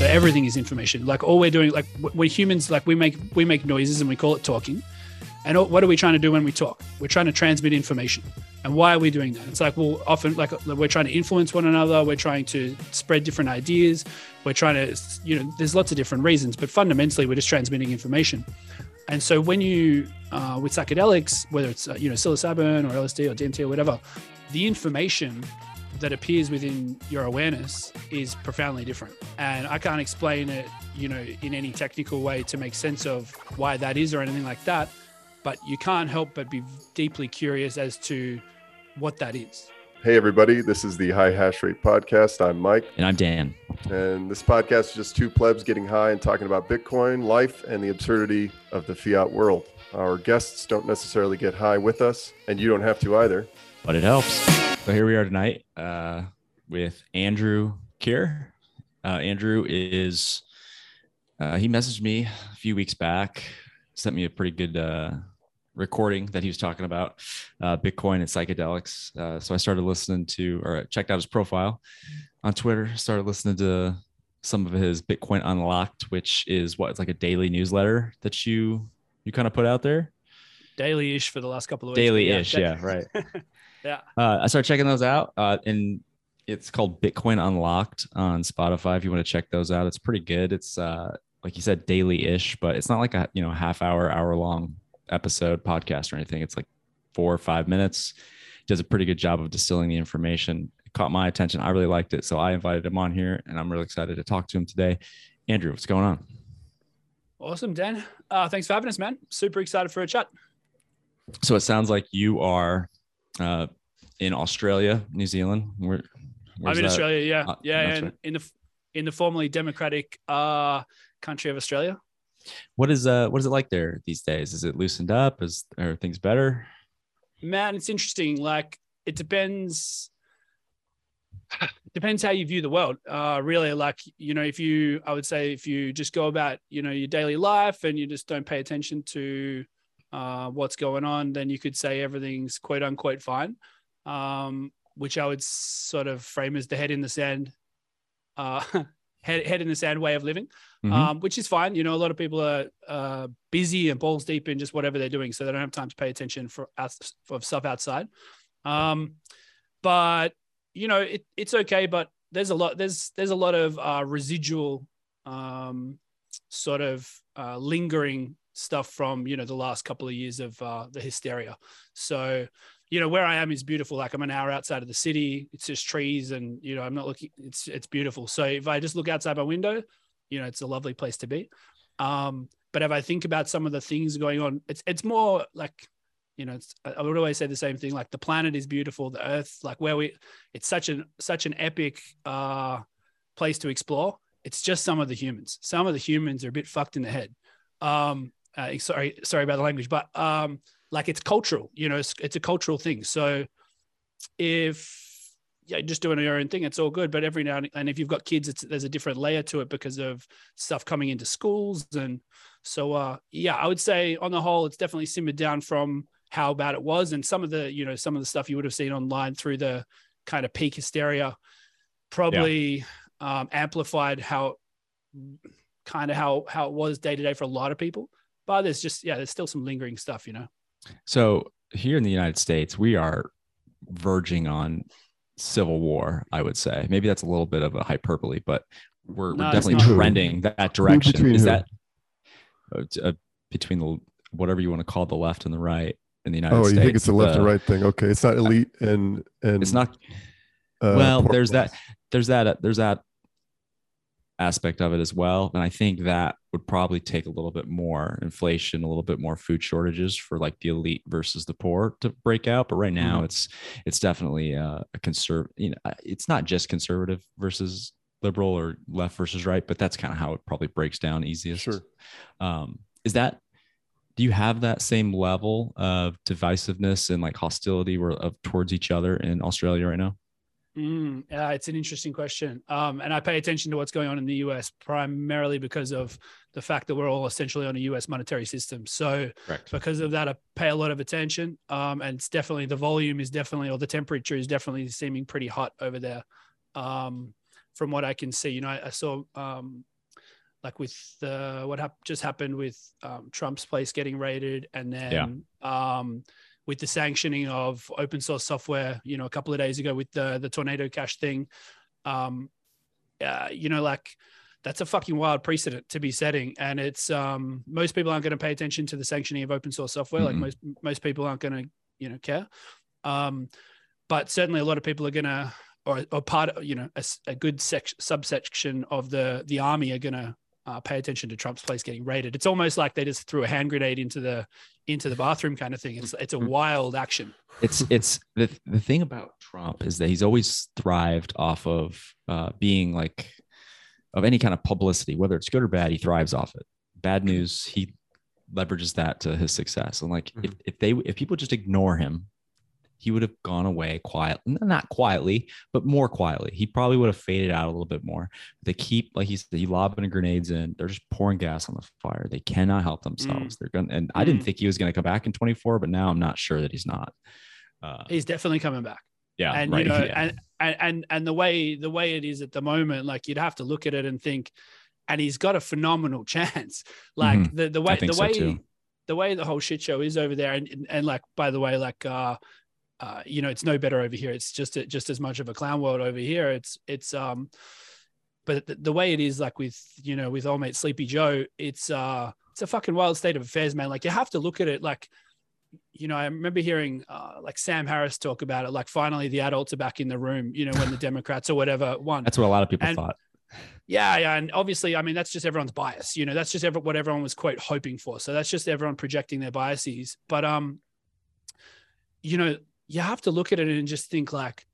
So everything is information. Like all we're doing, like we're humans. Like we make we make noises and we call it talking. And what are we trying to do when we talk? We're trying to transmit information. And why are we doing that? It's like, well, often like we're trying to influence one another. We're trying to spread different ideas. We're trying to, you know, there's lots of different reasons, but fundamentally, we're just transmitting information. And so when you, uh, with psychedelics, whether it's, uh, you know, psilocybin or LSD or DMT or whatever, the information that appears within your awareness is profoundly different. And I can't explain it, you know, in any technical way to make sense of why that is or anything like that but you can't help but be deeply curious as to what that is. Hey, everybody, this is the High Hash Rate Podcast. I'm Mike. And I'm Dan. And this podcast is just two plebs getting high and talking about Bitcoin, life, and the absurdity of the fiat world. Our guests don't necessarily get high with us, and you don't have to either. But it helps. So here we are tonight uh, with Andrew Keir. Uh, Andrew is, uh, he messaged me a few weeks back, sent me a pretty good uh, recording that he was talking about uh, Bitcoin and psychedelics. Uh, so I started listening to or checked out his profile on Twitter, started listening to some of his Bitcoin Unlocked, which is what it's like a daily newsletter that you you kind of put out there. Daily-ish for the last couple of weeks. Daily-ish, yeah, yeah right. yeah. Uh, I started checking those out, uh, and it's called Bitcoin Unlocked on Spotify. If you want to check those out, it's pretty good. It's uh, like you said, daily-ish, but it's not like a you know half hour, hour long episode podcast or anything. It's like four or five minutes. does a pretty good job of distilling the information. It caught my attention. I really liked it. So I invited him on here and I'm really excited to talk to him today. Andrew, what's going on? Awesome, Dan. Uh, thanks for having us, man. Super excited for a chat. So it sounds like you are uh, in Australia, New Zealand. Where, I'm in that? Australia. Yeah, uh, yeah, in, right. in, the in the formerly democratic uh, country of Australia. What is uh what is it like there these days? Is it loosened up? Is are things better? Man, it's interesting. Like it depends depends how you view the world. Uh really like, you know, if you I would say if you just go about, you know, your daily life and you just don't pay attention to uh what's going on, then you could say everything's quote unquote fine. Um, which I would sort of frame as the head in the sand uh head, head in the sand way of living, mm-hmm. um, which is fine. You know, a lot of people are uh, busy and balls deep in just whatever they're doing, so they don't have time to pay attention for for stuff outside. Um, but you know, it, it's okay. But there's a lot there's there's a lot of uh, residual um, sort of uh, lingering stuff from you know the last couple of years of uh, the hysteria. So you know where I am is beautiful. Like I'm an hour outside of the city. It's just trees, and you know I'm not looking. It's it's beautiful. So if I just look outside my window, you know it's a lovely place to be. Um, but if I think about some of the things going on, it's it's more like you know I would always say the same thing. Like the planet is beautiful, the Earth, like where we, it's such an such an epic uh, place to explore. It's just some of the humans. Some of the humans are a bit fucked in the head. Um, uh, sorry, sorry about the language, but um, like it's cultural you know it's, it's a cultural thing so if yeah, just doing your own thing, it's all good. But every now and, and if you've got kids, it's there's a different layer to it because of stuff coming into schools. And so, uh, yeah, I would say on the whole, it's definitely simmered down from how bad it was. And some of the, you know, some of the stuff you would have seen online through the kind of peak hysteria probably yeah. um, amplified how kind of how how it was day to day for a lot of people. But there's just yeah, there's still some lingering stuff, you know. So here in the United States, we are verging on civil war. I would say maybe that's a little bit of a hyperbole, but we're, no, we're definitely trending that direction. Is who? that uh, uh, between the whatever you want to call the left and the right in the United oh, States? Oh, you think it's the left and right thing? Okay, it's not elite and and it's not. Uh, well, there's that. There's that. There's that aspect of it as well. And I think that would probably take a little bit more inflation, a little bit more food shortages for like the elite versus the poor to break out. But right now, mm-hmm. it's it's definitely a, a conservative. You know, it's not just conservative versus liberal or left versus right, but that's kind of how it probably breaks down easiest. Sure. Um, is that do you have that same level of divisiveness and like hostility or of towards each other in Australia right now? Mm, uh, it's an interesting question. Um, and I pay attention to what's going on in the US primarily because of the fact that we're all essentially on a US monetary system. So, Correct. because of that, I pay a lot of attention. Um, and it's definitely the volume is definitely, or the temperature is definitely seeming pretty hot over there. Um, from what I can see, you know, I, I saw, um, like with the, what hap- just happened with um, Trump's place getting raided, and then um, with the sanctioning of open source software, you know, a couple of days ago with the the tornado cash thing, um, uh, you know, like that's a fucking wild precedent to be setting, and it's um, most people aren't going to pay attention to the sanctioning of open source software. Like Mhm. most most people aren't going to you know care, um, but certainly a lot of people are going to. Or, or part of you know a good sec- subsection of the the army are going to uh, pay attention to Trump's place getting raided. It's almost like they just threw a hand grenade into the into the bathroom kind of thing. It's it's a Mm. wild action. it's it's the the thing about Trump is that he's always thrived off of uh, being like of any kind of publicity, whether it's good or bad. He thrives off it. Bad news, he leverages that to his success. And like if if they if people just ignore him, he would have gone away quiet, not quietly, but more quietly. He probably would have faded out a little bit more. They keep like he said, he's he lobbing grenades in. They're just pouring gas on the fire. They cannot help themselves. They're gonna. And I didn't Mm. think he was gonna come back in 24, but now I'm not sure that he's not. Uh, He's definitely coming back. yeah, and right. you know, yeah. and, and and the way the way it is at the moment, like you'd have to look at it and think, and he's got a phenomenal chance. Like Mhm. the the way the so way too. the way the whole shit show is over there, and and, and like by the way, like uh, uh, you know, it's no better over here. It's just just as much of a clown world over here. It's it's um, but the, the way it is, like with you know, with old mate Sleepy Joe, it's uh, it's a fucking wild state of affairs, man. Like you have to look at it like you know, I remember hearing uh, like Sam Harris talk about it. Like, finally, the adults are back in the room. You know, when the Democrats or whatever won. That's what a lot of people and- thought. Yeah, yeah, and obviously, I mean, that's just everyone's bias. You know, that's just ever, what everyone was quote hoping for. So that's just everyone projecting their biases. But um, you know, you have to look at it and just think like,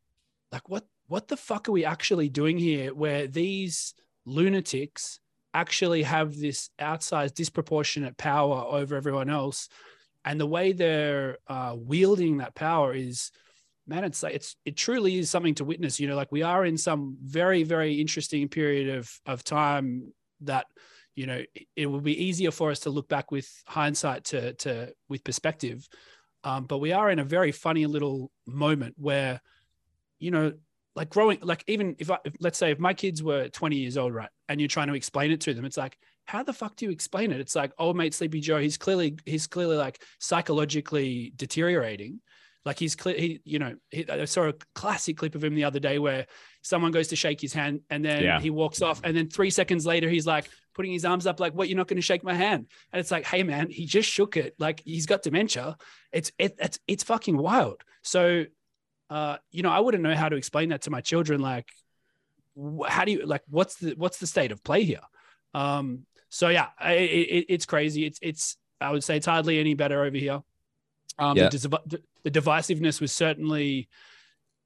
like what what the fuck are we actually doing here? Where these lunatics actually have this outsized, disproportionate power over everyone else, and the way they're uh, wielding that power is man it's like it's it truly is something to witness you know like we are in some very very interesting period of of time that you know it, it will be easier for us to look back with hindsight to to with perspective um, but we are in a very funny little moment where you know like growing like even if, I, if let's say if my kids were 20 years old right and you're trying to explain it to them it's like how the fuck do you explain it it's like old mate sleepy joe he's clearly he's clearly like psychologically deteriorating like he's clear, he, you know, he, I saw a classic clip of him the other day where someone goes to shake his hand and then Yeah. he walks off. And then three seconds later, he's like putting his arms up, like, what, you're not going to shake my hand. And it's like, hey, man, he just shook it. Like he's got dementia. It's, it, it's, it's fucking wild. So, uh, you know, I wouldn't know how to explain that to my children. Like, how do you, like, what's the, what's the state of play here? Um, so yeah, it, it, it's crazy. It's, it's, I would say it's hardly any better over here. Um, Yeah. the, the divisiveness was certainly,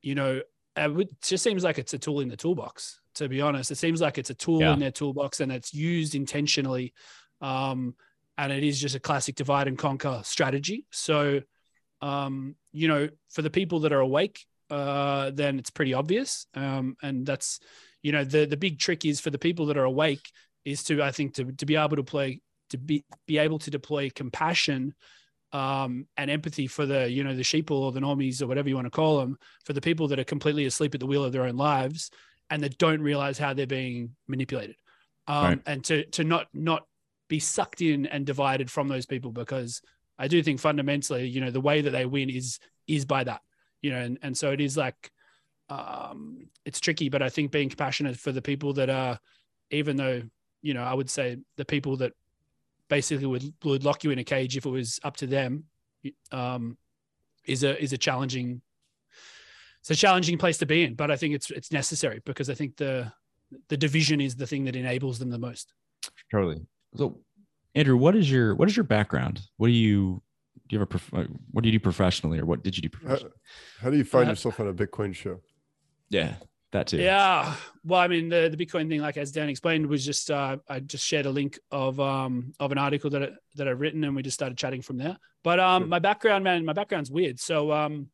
you know, it just seems like it's a tool in the toolbox. To be honest, it seems like it's a tool Yeah. in their toolbox and it's used intentionally. Um, and it is just a classic divide and conquer strategy. So, um, you know, for the people that are awake, uh, then it's pretty obvious. Um, and that's, you know, the the big trick is for the people that are awake is to I think to to be able to play to be be able to deploy compassion um, and empathy for the you know the sheeple or the normies or whatever you want to call them for the people that are completely asleep at the wheel of their own lives and that don't realize how they're being manipulated um, Right. and to to not not be sucked in and divided from those people because I do think fundamentally you know the way that they win is is by that you know and, and so it is like um, it's tricky but I think being compassionate for the people that are even though you know I would say the people that basically would would lock you in a cage if it was up to them um, is a is a challenging it's a challenging place to be in but i think it's it's necessary because i think the the division is the thing that enables them the most Totally. So, Andrew, what is your what is your background? What do you do? You have a prof- uh, what do you do professionally, or what did you do How, professionally? how do you find Uh, yourself on a Bitcoin show? yeah, that too. yeah well i mean the, the bitcoin thing like as dan explained was just uh, i just shared a link of um of an article that I, that i've written and we just started chatting from there but um Sure. my background man my background's weird so um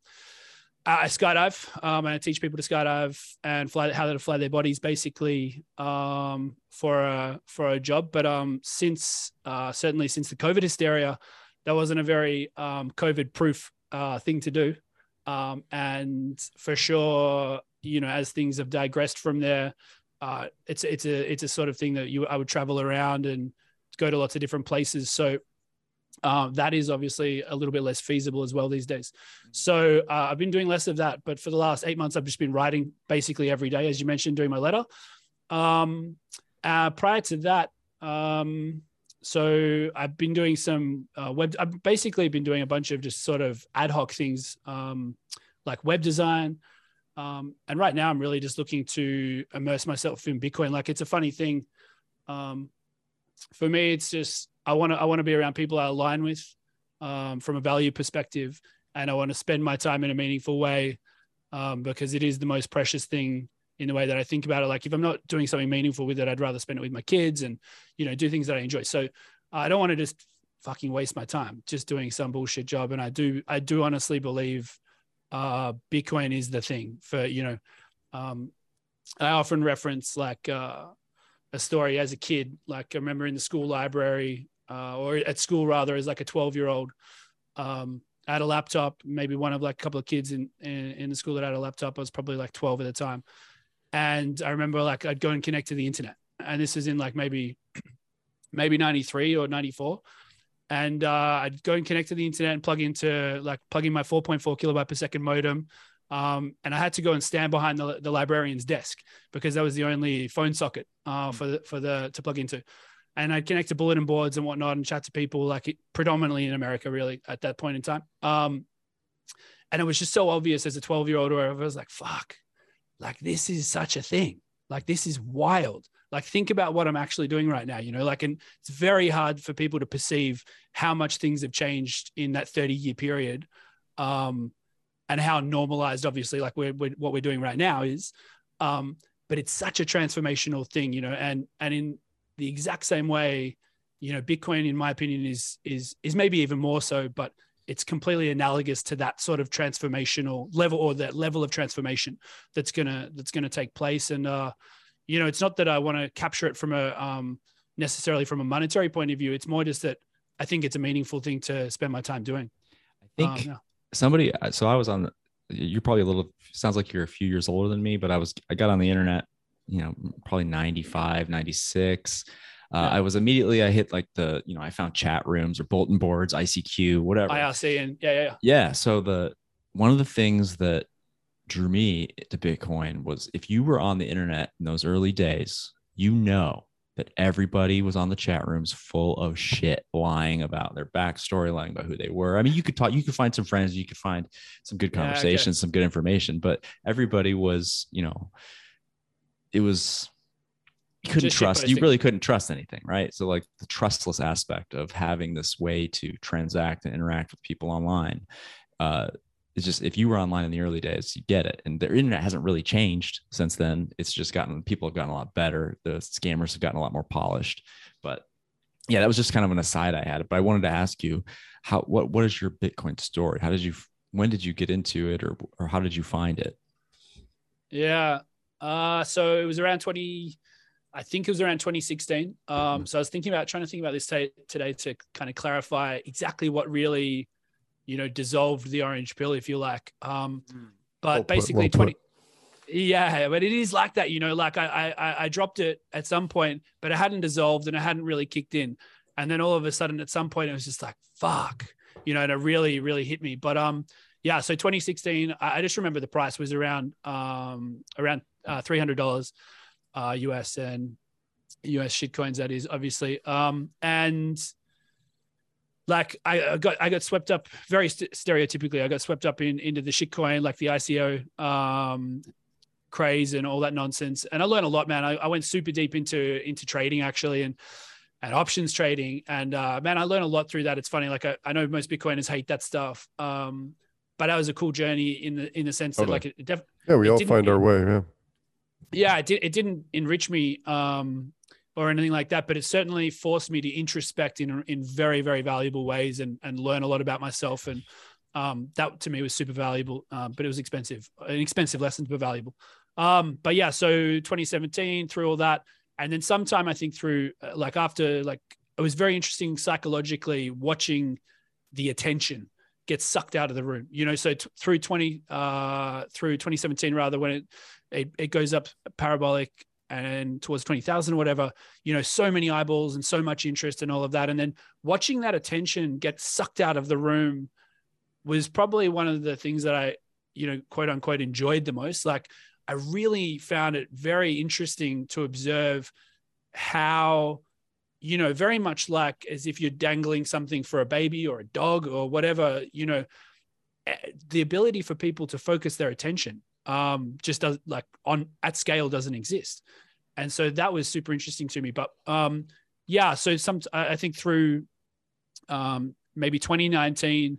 I skydive, um, and I teach people to skydive and fly how to fly their bodies, basically um, for a for a job. But um, since uh, certainly since the COVID hysteria, that wasn't a very um, COVID proof uh, thing to do. Um, and for sure, you know, as things have digressed from there, uh, it's it's a it's a sort of thing that you I would travel around and go to lots of different places. So uh, that is obviously a little bit less feasible as well these days. So uh, I've been doing less of that, but for the last eight months, I've just been writing basically every day, as you mentioned, doing my letter. Um, uh, prior to that, um, so I've been doing some uh, web. I've basically been doing a bunch of just sort of ad hoc things, um, like web design. Um, and right now, I'm really just looking to immerse myself in Bitcoin. Like it's a funny thing. Um, for me, it's just I want to I want to be around people I align with um, from a value perspective, and I want to spend my time in a meaningful way um, because it is the most precious thing in the way that I think about it. Like if I'm not doing something meaningful with it, I'd rather spend it with my kids and you know do things that I enjoy. So I don't want to just fucking waste my time just doing some bullshit job. And I do I do honestly believe uh, Bitcoin is the thing for you know. Um, I often reference like uh, a story as a kid. Like I remember in the school library uh, or at school rather, as like a 12 year old. Um, I had a laptop, maybe one of like a couple of kids in, in, in the school that had a laptop. I was probably like 12 at the time. And I remember like I'd go and connect to the internet. And this is in like maybe, maybe 93 or 94. And uh, I'd go and connect to the internet and plug into like plugging my 4.4 kilobyte per second modem. Um, and I had to go and stand behind the, the librarian's desk because that was the only phone socket uh, for the, for the to plug into and I'd connect to bulletin boards and whatnot and chat to people like predominantly in America, really at that point in time. Um, and it was just so obvious as a 12 year old or I was like, fuck, like this is such a thing. Like this is wild. Like think about what I'm actually doing right now, you know, like, and it's very hard for people to perceive how much things have changed in that 30 year period. Um, and how normalized, obviously, like we're, we're what we're doing right now is, um, but it's such a transformational thing, you know, and, and in, the exact same way, you know, Bitcoin, in my opinion, is is is maybe even more so, but it's completely analogous to that sort of transformational level or that level of transformation that's gonna that's gonna take place. And uh, you know, it's not that I want to capture it from a um, necessarily from a monetary point of view. It's more just that I think it's a meaningful thing to spend my time doing. I think um, yeah. somebody. Uh, so I was on. You're probably a little. Sounds like you're a few years older than me, but I was. I got on the internet you know, probably 95, 96. Uh, yeah. I was immediately, I hit like the, you know, I found chat rooms or bulletin boards, ICQ, whatever. IRC and yeah, yeah, yeah. Yeah. So the, one of the things that drew me to Bitcoin was if you were on the internet in those early days, you know that everybody was on the chat rooms full of shit lying about their backstory lying about who they were i mean you could talk you could find some friends you could find some good conversations yeah, okay. some good information but everybody was you know it was you couldn't Just trust you really couldn't trust anything right? So like the trustless aspect of having this way to transact and interact with people online uh it's just if you were online in the early days you get it. And the internet hasn't really changed since then. It's just gotten people have gotten a lot better. The scammers have gotten a lot more polished. But yeah that was just kind of an aside i had. But i wanted to ask you how what what is your bitcoin story? How did you when did you get into it or or how did you find it? Yeah uh, so it was around 20, I think it was around 2016. Um, mm-hmm. so I was thinking about trying to think about this t- today to kind of clarify exactly what really, you know, dissolved the orange pill, if you like. Um, mm. but well basically well 20, yeah, but it is like that, you know, like I, I, I dropped it at some point, but it hadn't dissolved and it hadn't really kicked in. And then all of a sudden at some point it was just like, fuck, you know, and it really, really hit me. But, um, yeah, so 2016, I, I just remember the price was around, um, around uh, $300 uh, US and US shitcoins, that is obviously. Um, and like I got, I got swept up very st- stereotypically. I got swept up in into the shitcoin, like the ICO um, craze and all that nonsense. And I learned a lot, man. I, I went super deep into into trading actually, and and options trading. And uh, man, I learned a lot through that. It's funny, like I, I know most Bitcoiners hate that stuff, um, but that was a cool journey in the in the sense totally. that like it, def- yeah, we all find our way. Yeah, yeah, it, did, it didn't enrich me um, or anything like that, but it certainly forced me to introspect in in very very valuable ways and and learn a lot about myself and Um, that to me was super valuable, um, but it was expensive, an expensive lesson, but valuable. Um, but yeah, so 2017 through all that, and then sometime I think through uh, like after like it was very interesting psychologically watching the attention get sucked out of the room. You know, so t- through 20 uh, through 2017 rather when it, it it goes up parabolic and towards 20,000 or whatever, you know, so many eyeballs and so much interest and all of that. And then watching that attention get sucked out of the room was probably one of the things that I, you know, quote unquote enjoyed the most. Like I really found it very interesting to observe how, you know, very much like as if you're dangling something for a baby or a dog or whatever, you know, eh, the ability for people to focus their attention um, just does like on at scale doesn't exist. And so that was super interesting to me. But um, yeah, so some I think through um, maybe 2019,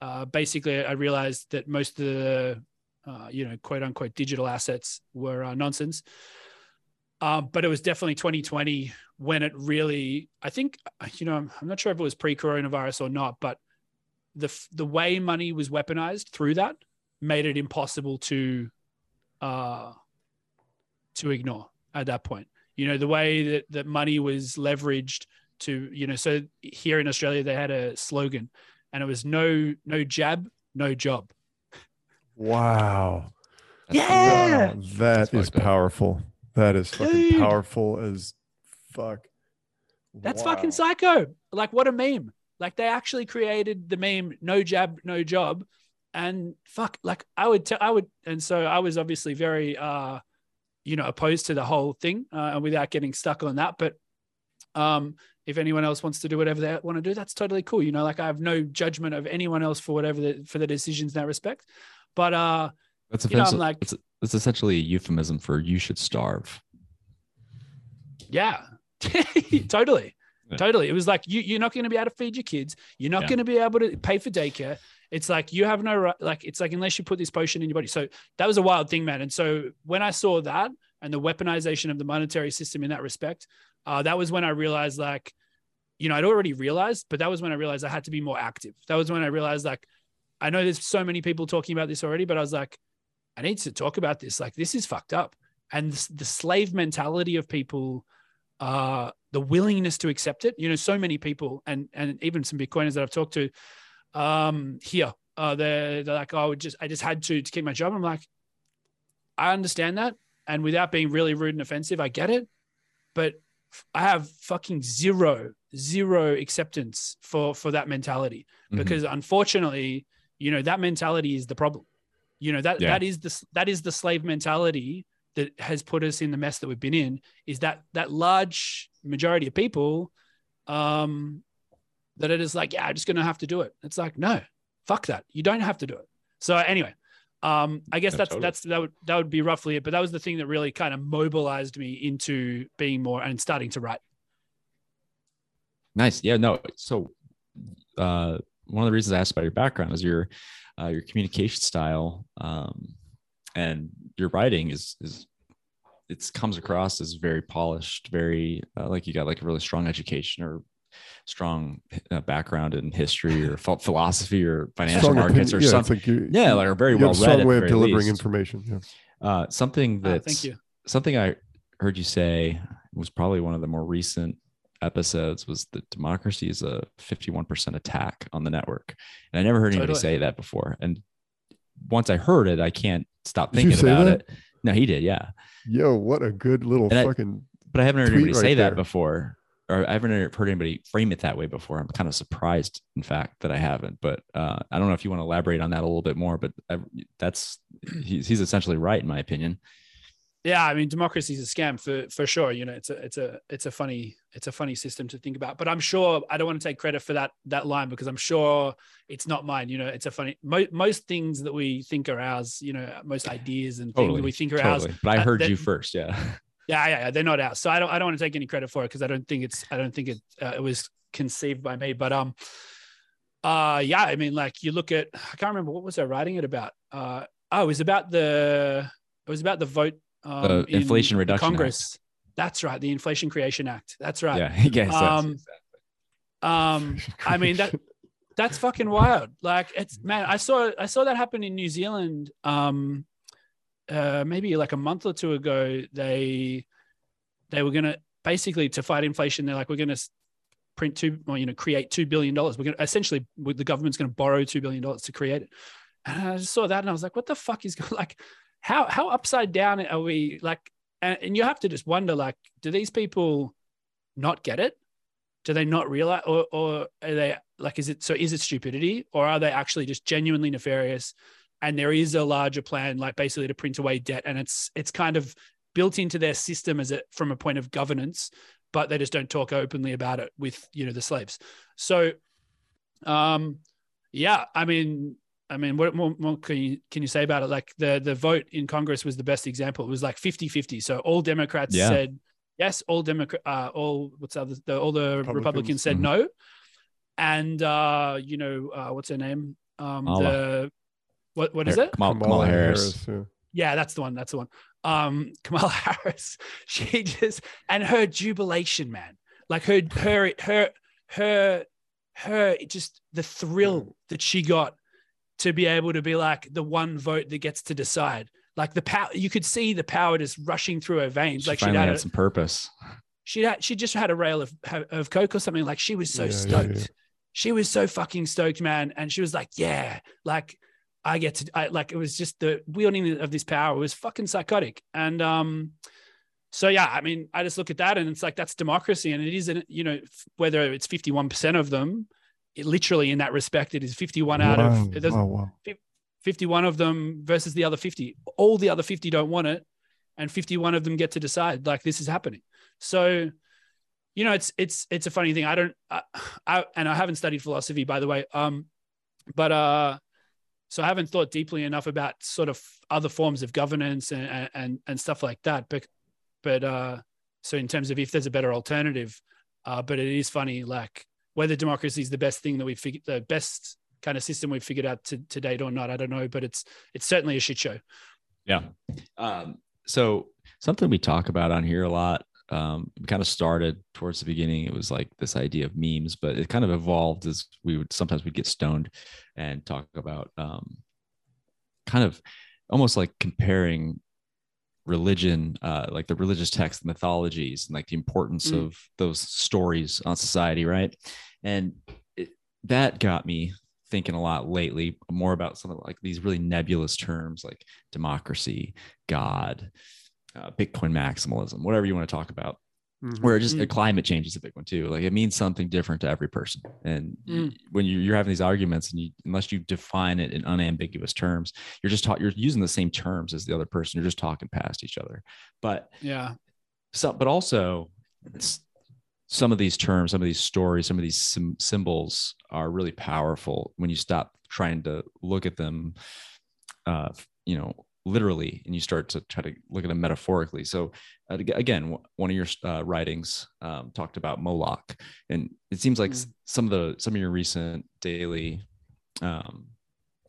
uh, basically I realized that most of the uh, you know quote unquote digital assets were uh, nonsense. Um, but it was definitely 2020 when it really, I think, you know, I'm not sure if it was pre-coronavirus or not, but the the way money was weaponized through that made it impossible to uh to ignore at that point. You know the way that that money was leveraged to you know so here in australia they had a slogan and it was no no jab no job. Wow. Yeah. wow, that is powerful. That is fucking Dude. powerful as fuck. That's wow. fucking psycho. Like what a meme. Like they actually created the meme no jab no job and fuck like i would tell i would and so i was obviously very uh you know opposed to the whole thing uh, without getting stuck on that but um if anyone else wants to do whatever they want to do that's totally cool you know like i have no judgment of anyone else for whatever the, for the decisions in that respect. But uh that's you know, I'm like it's, it's essentially a euphemism for you should starve. Yeah. Totally. Yeah. totally. It was like you, you're not going to be able to feed your kids. You're not yeah. going to be able to pay for daycare it's like you have no right, like it's like unless you put this potion in your body. So that was a wild thing, man. And so when I saw that and the weaponization of the monetary system in that respect, uh, that was when I realized like, you know, I'd already realized, but that was when I realized I had to be more active. That was when I realized like, I know there's so many people talking about this already, but I was like, I need to talk about this. Like, this is fucked up. And the slave mentality of people, uh, the willingness to accept it. You know, so many people, and and even some Bitcoiners that I've talked to, um, here. Uh, they're, they're like, oh, I just I just had to to keep my job. I'm like, I understand that, and without being really rude and offensive, I get it, but I have fucking zero zero acceptance for for that mentality mm-hmm. because unfortunately, you know, that mentality is the problem. You know that yeah. that is the that is the slave mentality that has put us in the mess that we've been in. Is that that large majority of people um that it is like, yeah, I'm just going to have to do it. It's like, no, fuck that. You don't have to do it. So anyway, um, I guess that's totally. that's that would that would be roughly it. But that was the thing that really kind of mobilized me into being more and starting to write. Nice. Yeah. No. So uh, one of the reasons I asked about your background is your uh, your communication style um, and your writing is is it comes across as very polished, very uh, like you got like a really strong education or strong uh, background in history or philosophy or financial strong markets opinion. or yeah, something. Like you, yeah, like are very well read. Strong way of delivering least. information. Yeah. Uh, something that oh, thank you. Something I heard you say was probably one of the more recent episodes was that democracy is a 51% attack on the network. And I never heard anybody totally. say that before. And once I heard it, I can't stop did thinking about that? it. No, he did. Yeah. Yo, what a good little and fucking. I, but I haven't heard anybody right say there. that before or I haven't heard anybody frame it that way before. I'm kind of surprised, in fact, that I haven't. But uh, I don't know if you want to elaborate on that a little bit more. But I, that's he's, he's essentially right, in my opinion. Yeah, I mean, democracy is a scam for for sure. You know, it's a it's a it's a funny it's a funny system to think about. But I'm sure I don't want to take credit for that that line because I'm sure it's not mine. You know, it's a funny mo- most things that we think are ours. You know, most ideas and totally, things that we think are totally. ours. But I heard uh, you first. Yeah. Yeah, yeah, yeah, they're not out. So I don't, I don't want to take any credit for it because I don't think it's, I don't think it, uh, it was conceived by me. But um, uh, yeah, I mean, like you look at, I can't remember what was I writing it about. Uh, oh, it was about the, it was about the vote. Um, the Inflation Reduction Congress. Act. That's right, the Inflation Creation Act. That's right. Yeah, yes, um, um, I mean that That's fucking wild. Like it's man, I saw I saw that happen in New Zealand. Um, uh, maybe like a month or two ago. They they were gonna basically to fight inflation. They're like, we're gonna print two, you know, create two billion dollars. We're gonna essentially, the government's gonna borrow two billion dollars to create it. And I just saw that, and I was like, what the fuck is going? Like, how how upside down are we? Like, and, and you have to just wonder, like, do these people not get it? Do they not realize, or or are they like, is it so? Is it stupidity, or are they actually just genuinely nefarious? And there is a larger plan, like basically to print away debt, and it's it's kind of built into their system as a from a point of governance but they just don't talk openly about it with you know the slaves. So, um, yeah, I mean, I mean, what more, more can you can you say about it? Like the the vote in Congress was the best example. It was like 50-50. So all Democrats yeah. said yes, all Democrat, uh, all what's other, the, all the Republicans, Republicans said mm-hmm. no, and uh, you know uh, what's her name? Um, the what what is it? Kamala, Kamala Harris. Harris yeah. yeah, that's the one. That's the one um Kamala Harris, she just and her jubilation, man. Like her her her her her just the thrill that she got to be able to be like the one vote that gets to decide. Like the power, you could see the power just rushing through her veins. She like she had, had some purpose. She had she just had a rail of of coke or something. Like she was so yeah, stoked. Yeah, yeah. She was so fucking stoked, man. And she was like, yeah, like I get to I, like it was just the wielding of this power was fucking psychotic. And um, so yeah, I mean, I just look at that and it's like that's democracy, and it isn't you know whether it's fifty one percent of them, it literally in that respect, it is fifty one out wow. of wow, wow. fifty one of them versus the other fifty. All the other fifty don't want it, and fifty one of them get to decide like this is happening. So you know it's it's it's a funny thing i don't I, I, and i haven't studied philosophy by the way um but uh so I haven't thought deeply enough about sort of other forms of governance and and and stuff like that. But but uh, so in terms of if there's a better alternative, uh, but it is funny like whether democracy is the best thing that we've figured, the best kind of system we've figured out to, to date or not. I don't know, but it's it's certainly a shit show. Yeah. Um, so something we talk about on here a lot um, kind of started towards the beginning. It was like this idea of memes, but it kind of evolved as we would sometimes we'd get stoned and talk about um, kind of almost like comparing religion, uh, like the religious texts, mythologies, and like the importance mm. of those stories on society, right? And it, that got me thinking a lot lately, more about some of like these really nebulous terms like democracy, God, uh, Bitcoin maximalism, whatever you want to talk about. Mm-hmm. Where just mm-hmm. climate change is a big one too. Like it means something different to every person. And mm. when you, you're having these arguments, and you, unless you define it in unambiguous terms, you're just talking. You're using the same terms as the other person. You're just talking past each other. But yeah, so but also some of these terms, some of these stories, some of these sim- symbols are really powerful when you stop trying to look at them, uh, you know, literally and you start to try to look at them metaphorically so uh, again one of your uh, writings um, talked about moloch and it seems like mm. some of the some of your recent daily um,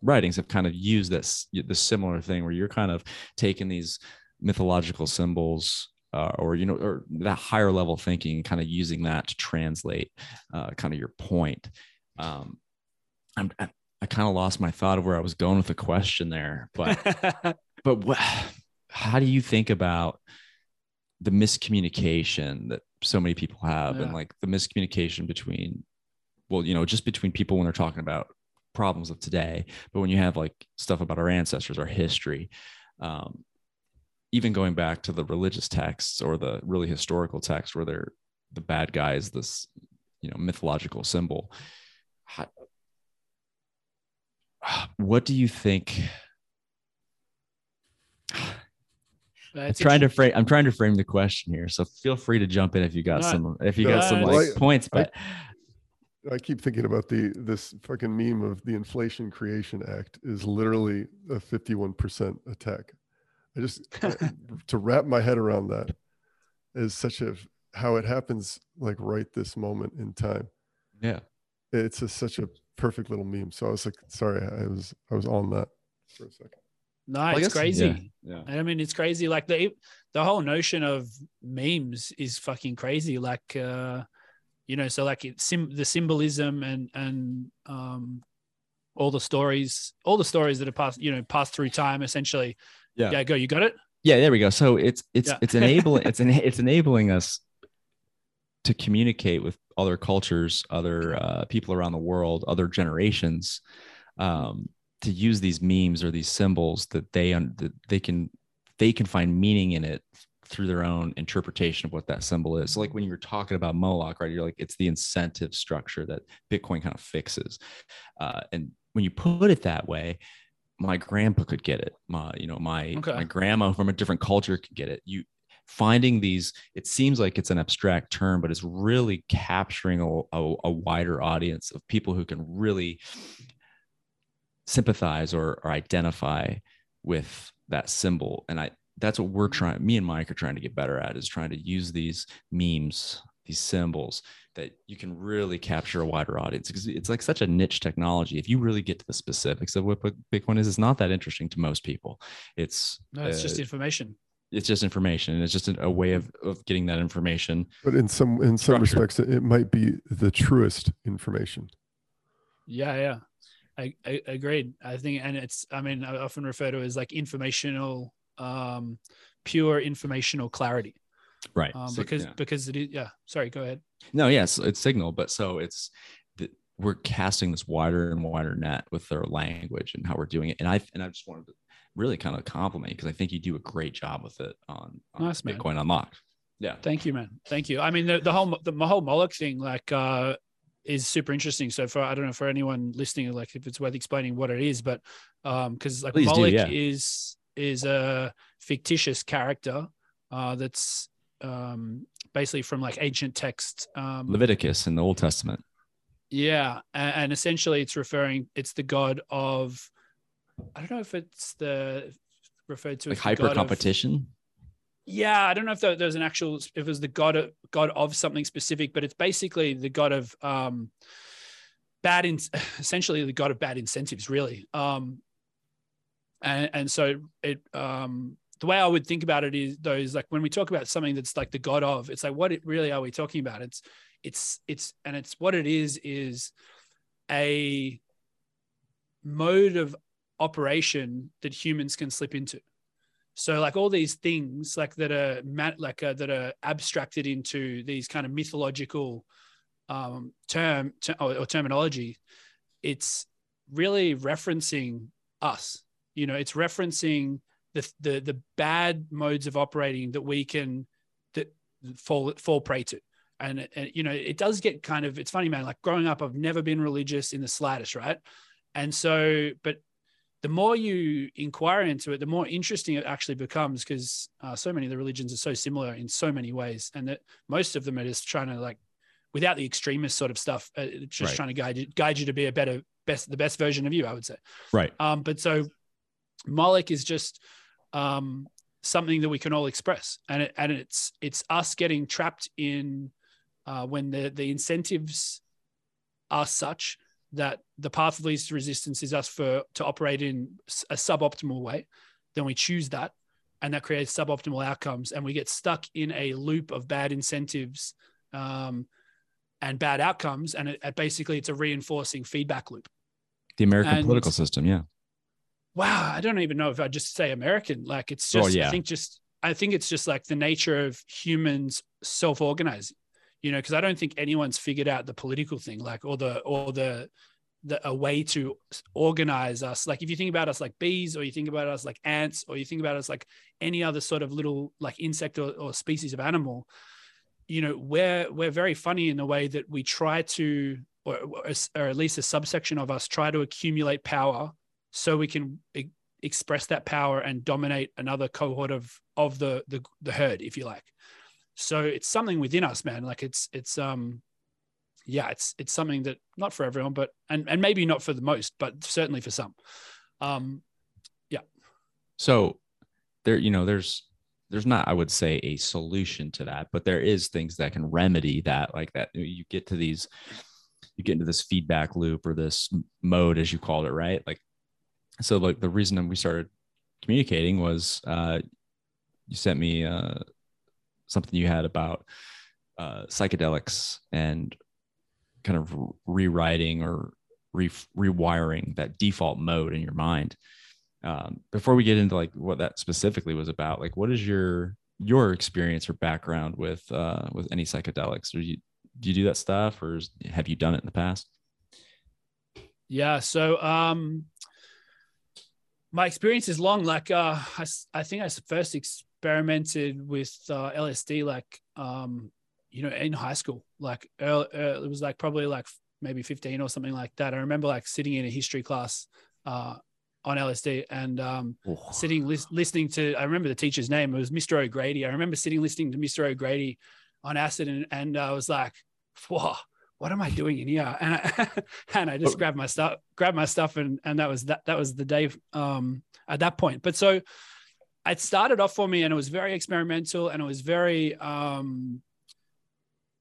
writings have kind of used this this similar thing where you're kind of taking these mythological symbols uh, or you know or that higher level thinking kind of using that to translate uh, kind of your point um, I'm, I kind of lost my thought of where I was going with the question there, but but what, how do you think about the miscommunication that so many people have, yeah. and like the miscommunication between, well, you know, just between people when they're talking about problems of today, but when you have like stuff about our ancestors, our history, um, even going back to the religious texts or the really historical texts where they're the bad guy is this, you know, mythological symbol. How, what do you think? I'm trying to frame. I'm trying to frame the question here, so feel free to jump in if you got Not, some. If you got some like points, but I, I keep thinking about the this fucking meme of the Inflation Creation Act is literally a 51% attack. I just to wrap my head around that is such a how it happens like right this moment in time. Yeah, it's a, such a perfect little meme. So I was like, sorry, I was I was on that for a second. No, well, it's guess, crazy. Yeah, yeah. I mean, it's crazy. Like the the whole notion of memes is fucking crazy. Like, uh, you know, so like it sim the symbolism and and um all the stories, all the stories that are passed, you know, passed through time essentially. Yeah. Yeah, go. You got it? Yeah, there we go. So it's it's Yeah. it's enabling it's en- it's enabling us to communicate with other cultures, other uh, people around the world, other generations, um, to use these memes or these symbols that they that they can they can find meaning in it through their own interpretation of what that symbol is. So like when you were talking about Moloch, right? You're like it's the incentive structure that Bitcoin kind of fixes, uh, and when you put it that way, my grandpa could get it. My, you know, my Okay. my grandma from a different culture could get it. You finding these, it seems like it's an abstract term, but it's really capturing a, a, a wider audience of people who can really sympathize or, or identify with that symbol. And I that's what we're trying, me and Mike are trying to get better at is trying to use these memes, these symbols that you can really capture a wider audience because it's like such a niche technology. If you really get to the specifics of what Bitcoin is, it's not that interesting to most people. It's No, it's just uh, information. It's just information and it's just a, a way of, of getting that information. But in some in some Structure. respects, it might be the truest information. Yeah, yeah. I, I agreed. I think, and it's, I mean, I often refer to it as like informational, um, pure informational clarity. Right. Um, So, because, yeah. because it is, yeah. Sorry, go ahead. no, yes, it's signal, but so it's that we're casting this wider and wider net with our language and how we're doing it. And I and I just wanted to really kind of compliment because I think you do a great job with it on, on Nice, man. Bitcoin Unlocked. Yeah. Thank you, man. Thank you. I mean, the, the whole, the, whole Moloch thing, like, uh, is super interesting. So for, I don't know, for anyone listening, like if it's worth explaining what it is, but, um, cause like Please do, Moloch yeah. is, is a fictitious character, uh, that's, um, basically from like ancient text, um, Leviticus in the Old Testament. Yeah, a- and, essentially, it's referring. It's the god of. I don't know if it's the referred to Like as hyper competition. yeah, I don't know if there- there's an actual. If it was the god of god of something specific, but it's basically the god of um, bad. In, essentially, the god of bad incentives, really. Um, and and so it um the way I would think about it is though is like when we talk about something that's like the god of, it's like what it really are we talking about? It's it's it's and it's what it is is a mode of operation that humans can slip into. So like all these things like that are ma- like uh, that are abstracted into these kind of mythological um, term ter- or, or terminology. It's really referencing us. You know, it's referencing the the the bad modes of operating that we can that fall fall prey to. And, and you know, it does get kind of it's funny, man. Like growing up, I've never been religious in the slightest, right? And so, but the more you inquire into it, the more interesting it actually becomes because uh, so many of the religions are so similar in so many ways, and that most of them are just trying to like, without the extremist sort of stuff, uh, it's just Right. trying to guide you, guide you to be a better, best, the best version of you, I would say. Right. Um, but so Moloch is just um, something that we can all express, and it, and it's it's us getting trapped in uh, when the the incentives are such that the path of least resistance is us for to operate in a suboptimal way. Then we choose that, and that creates suboptimal outcomes, and we get stuck in a loop of bad incentives. Um, and bad outcomes, and it, it basically it's a reinforcing feedback loop. The American And- political system. Yeah. wow i don't even know if i just say american like it's just Oh, yeah. i think just i think it's just like the nature of humans self-organizing you know because i don't think anyone's figured out the political thing like or the or the the a way to organize us. Like if you think about us like bees or you think about us like ants or you think about us like any other sort of little like insect or, or species of animal you know we're we're very funny in the way that we try to or, or at least a subsection of us try to accumulate power so we can e- express that power and dominate another cohort of of the the, the herd if you like so it's something within us man like it's it's um yeah it's it's something that not for everyone but and and maybe not for the most but certainly for some um yeah. So there, you know, there's there's not, I would say, a solution to that, but there is things that can remedy that, like that. You get to these, you get into this feedback loop or this mode, as you called it, right? Like, so like the reason we started communicating was uh, you sent me uh, something you had about uh, psychedelics and kind of rewriting or re- rewiring that default mode in your mind. Um, before we get into like what that specifically was about, like what is your your experience or background with uh, with any psychedelics? Or you do you do that stuff, or is, have you done it in the past? Yeah, so um, my experience is long. Like uh, I, I think I first experimented with uh, LSD like um, you know in high school. Like early, uh, it was like probably like maybe 15 or something like that. I remember like sitting in a history class uh, on LSD and um, sitting lis- listening to. I remember the teacher's name. It was Mr. O'Grady. I remember sitting listening to Mr. O'Grady on acid, and, and I was like, "Whoa, what am I doing in here?" And I, and I just oh. grabbed my stuff, grabbed my stuff, and and that was that. That was the day um, at that point. But so it started off for me, and it was very experimental, and it was very um,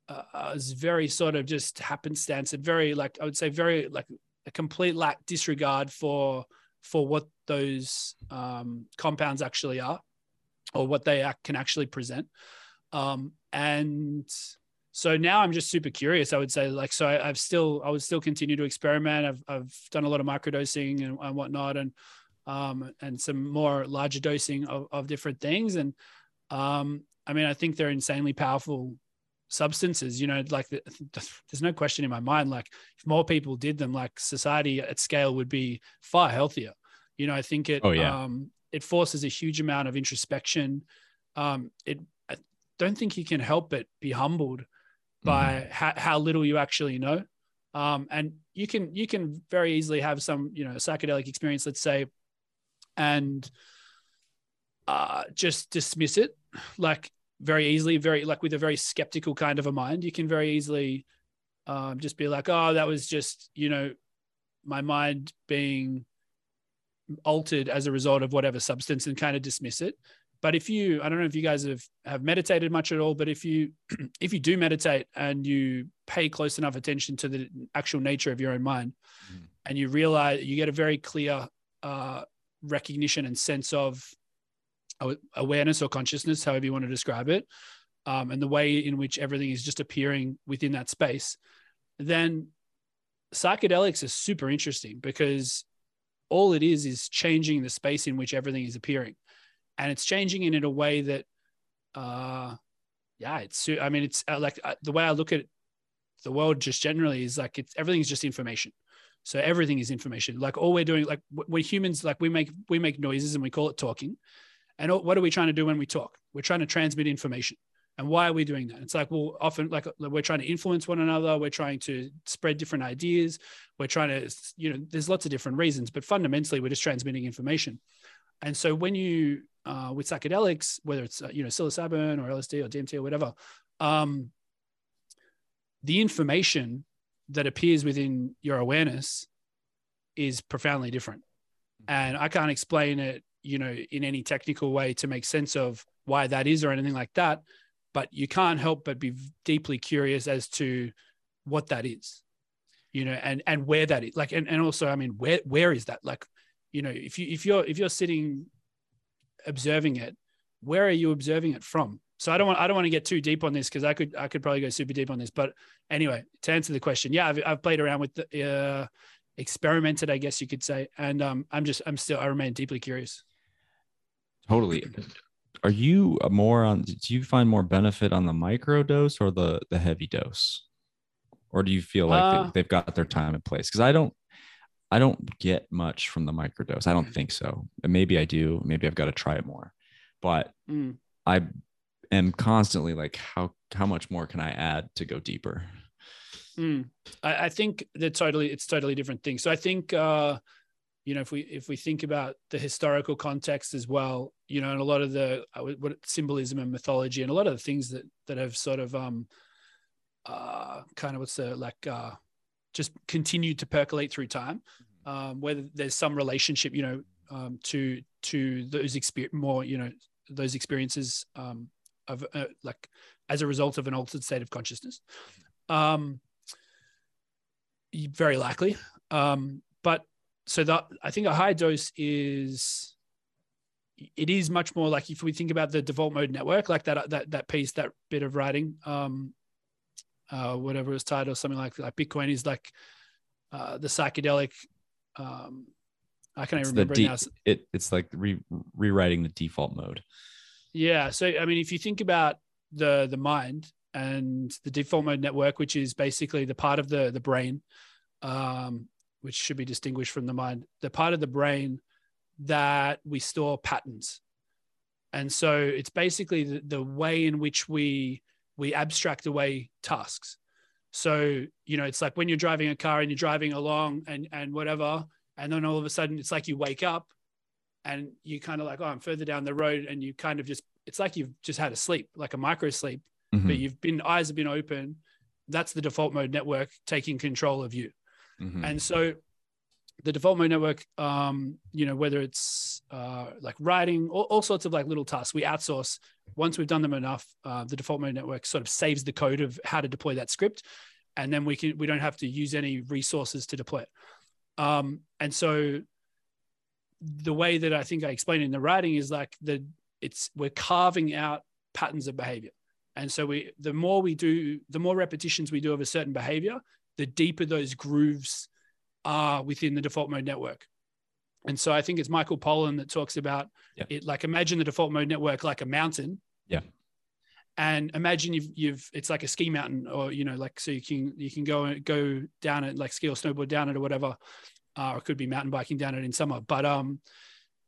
uh, was very sort of just happenstance and very like I would say very like a complete lack disregard for for what those um, compounds actually are or what they can actually present. Um, and so now I'm just super curious. I would say like so I, have still I would still continue to experiment. I've I've done a lot of microdosing and, and whatnot and um, and some more larger dosing of, of different things. And um, I mean I think they're insanely powerful substances you know like the, there's no question in my mind like if more people did them like society at scale would be far healthier you know i think it oh, yeah. um it forces a huge amount of introspection um it i don't think you can help but be humbled mm-hmm. by how, how little you actually know um and you can you can very easily have some you know psychedelic experience let's say and uh just dismiss it like very easily, very like with a very skeptical kind of a mind, you can very easily um, just be like, oh, that was just, you know, my mind being altered as a result of whatever substance and kind of dismiss it. But if you, I don't know if you guys have, have meditated much at all, but if you, if you do meditate and you pay close enough attention to the actual nature of your own mind mm. and you realize you get a very clear uh, recognition and sense of awareness or consciousness, however you want to describe it, um, and the way in which everything is just appearing within that space, then psychedelics are super interesting because all it is is changing the space in which everything is appearing, and it's changing it in a way that, uh, yeah, it's. I mean, it's uh, like uh, the way I look at the world just generally is like it's everything's just information. So everything is information. Like all we're doing, like we're humans, like we make we make noises and we call it talking and what are we trying to do when we talk? We're trying to transmit information. And why are we doing that? It's like, well, often like we're trying to influence one another. We're trying to spread different ideas. We're trying to, you know, there's lots of different reasons, but fundamentally we're just transmitting information. And so when you, uh, with psychedelics, whether it's, uh, you know, psilocybin or LSD or DMT or whatever, um, the information that appears within your awareness is profoundly different. Mm-hmm. And I can't explain it you know, in any technical way to make sense of why that is or anything like that. But you can't help but be deeply curious as to what that is, you know, and and where that is. Like, and, and also, I mean, where where is that? Like, you know, if you if you're if you're sitting observing it, where are you observing it from? So I don't want I don't want to get too deep on this because I could I could probably go super deep on this. But anyway, to answer the question, yeah, I've, I've played around with the, uh, experimented, I guess you could say, and um, I'm just I'm still I remain deeply curious. Totally. Are you more on? Do you find more benefit on the micro dose or the the heavy dose, or do you feel like uh, they, have got their time and place? Because I don't, I don't get much from the micro dose. I don't think so. maybe I do. Maybe I've got to try it more. But mm. I am constantly like, how how much more can I add to go deeper? Mm. I, I think that totally it's totally different thing. So I think uh, you know if we if we think about the historical context as well you know and a lot of the uh, what symbolism and mythology and a lot of the things that that have sort of um uh kind of what's the like uh just continued to percolate through time mm-hmm. um whether there's some relationship you know um to to those experience more you know those experiences um of uh, like as a result of an altered state of consciousness um very likely um but so that I think a high dose is it is much more like if we think about the default mode network, like that that that piece, that bit of writing, um, uh, whatever his title, something like like Bitcoin is like uh, the psychedelic. Um, I can't It's even remember it now. it it's like re- rewriting the default mode. Yeah. So I mean, if you think about the the mind and the default mode network, which is basically the part of the the brain, um, which should be distinguished from the mind, the part of the brain that we store patterns. And so it's basically the, the way in which we we abstract away tasks. So, you know, it's like when you're driving a car and you're driving along and and whatever, and then all of a sudden it's like you wake up and you kind of like, oh, I'm further down the road, and you kind of just it's like you've just had a sleep, like a micro sleep, Mhm, but you've been eyes have been open. That's the default mode network taking control of you. mhm. And so the default mode network, um, you know, whether it's uh, like writing, all, all sorts of like little tasks, we outsource. Once we've done them enough, uh, the default mode network sort of saves the code of how to deploy that script, and then we can we don't have to use any resources to deploy it. Um, and so the way that I think I explain it in the writing is like the it's we're carving out patterns of behavior. And so we the more we do, the more repetitions we do of a certain behavior, the deeper those grooves are within the default mode network. And so I think it's Michael Pollan that talks about Yeah. it like imagine the default mode network like a mountain. Yeah. And imagine you've you've it's like a ski mountain or you know like so you can you can go and go down it like ski or snowboard down it or whatever uh, or it could be mountain biking down it in summer. But um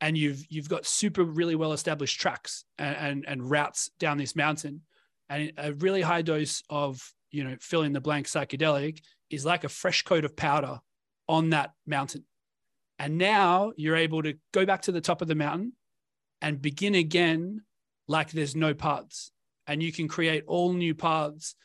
and you've you've got super really well established tracks and, and and routes down this mountain. And a really high dose of you know fill in the blank psychedelic is like a fresh coat of powder on that mountain. And now you're able to go back to the top of the mountain and begin again like there's no paths. And you can create all new paths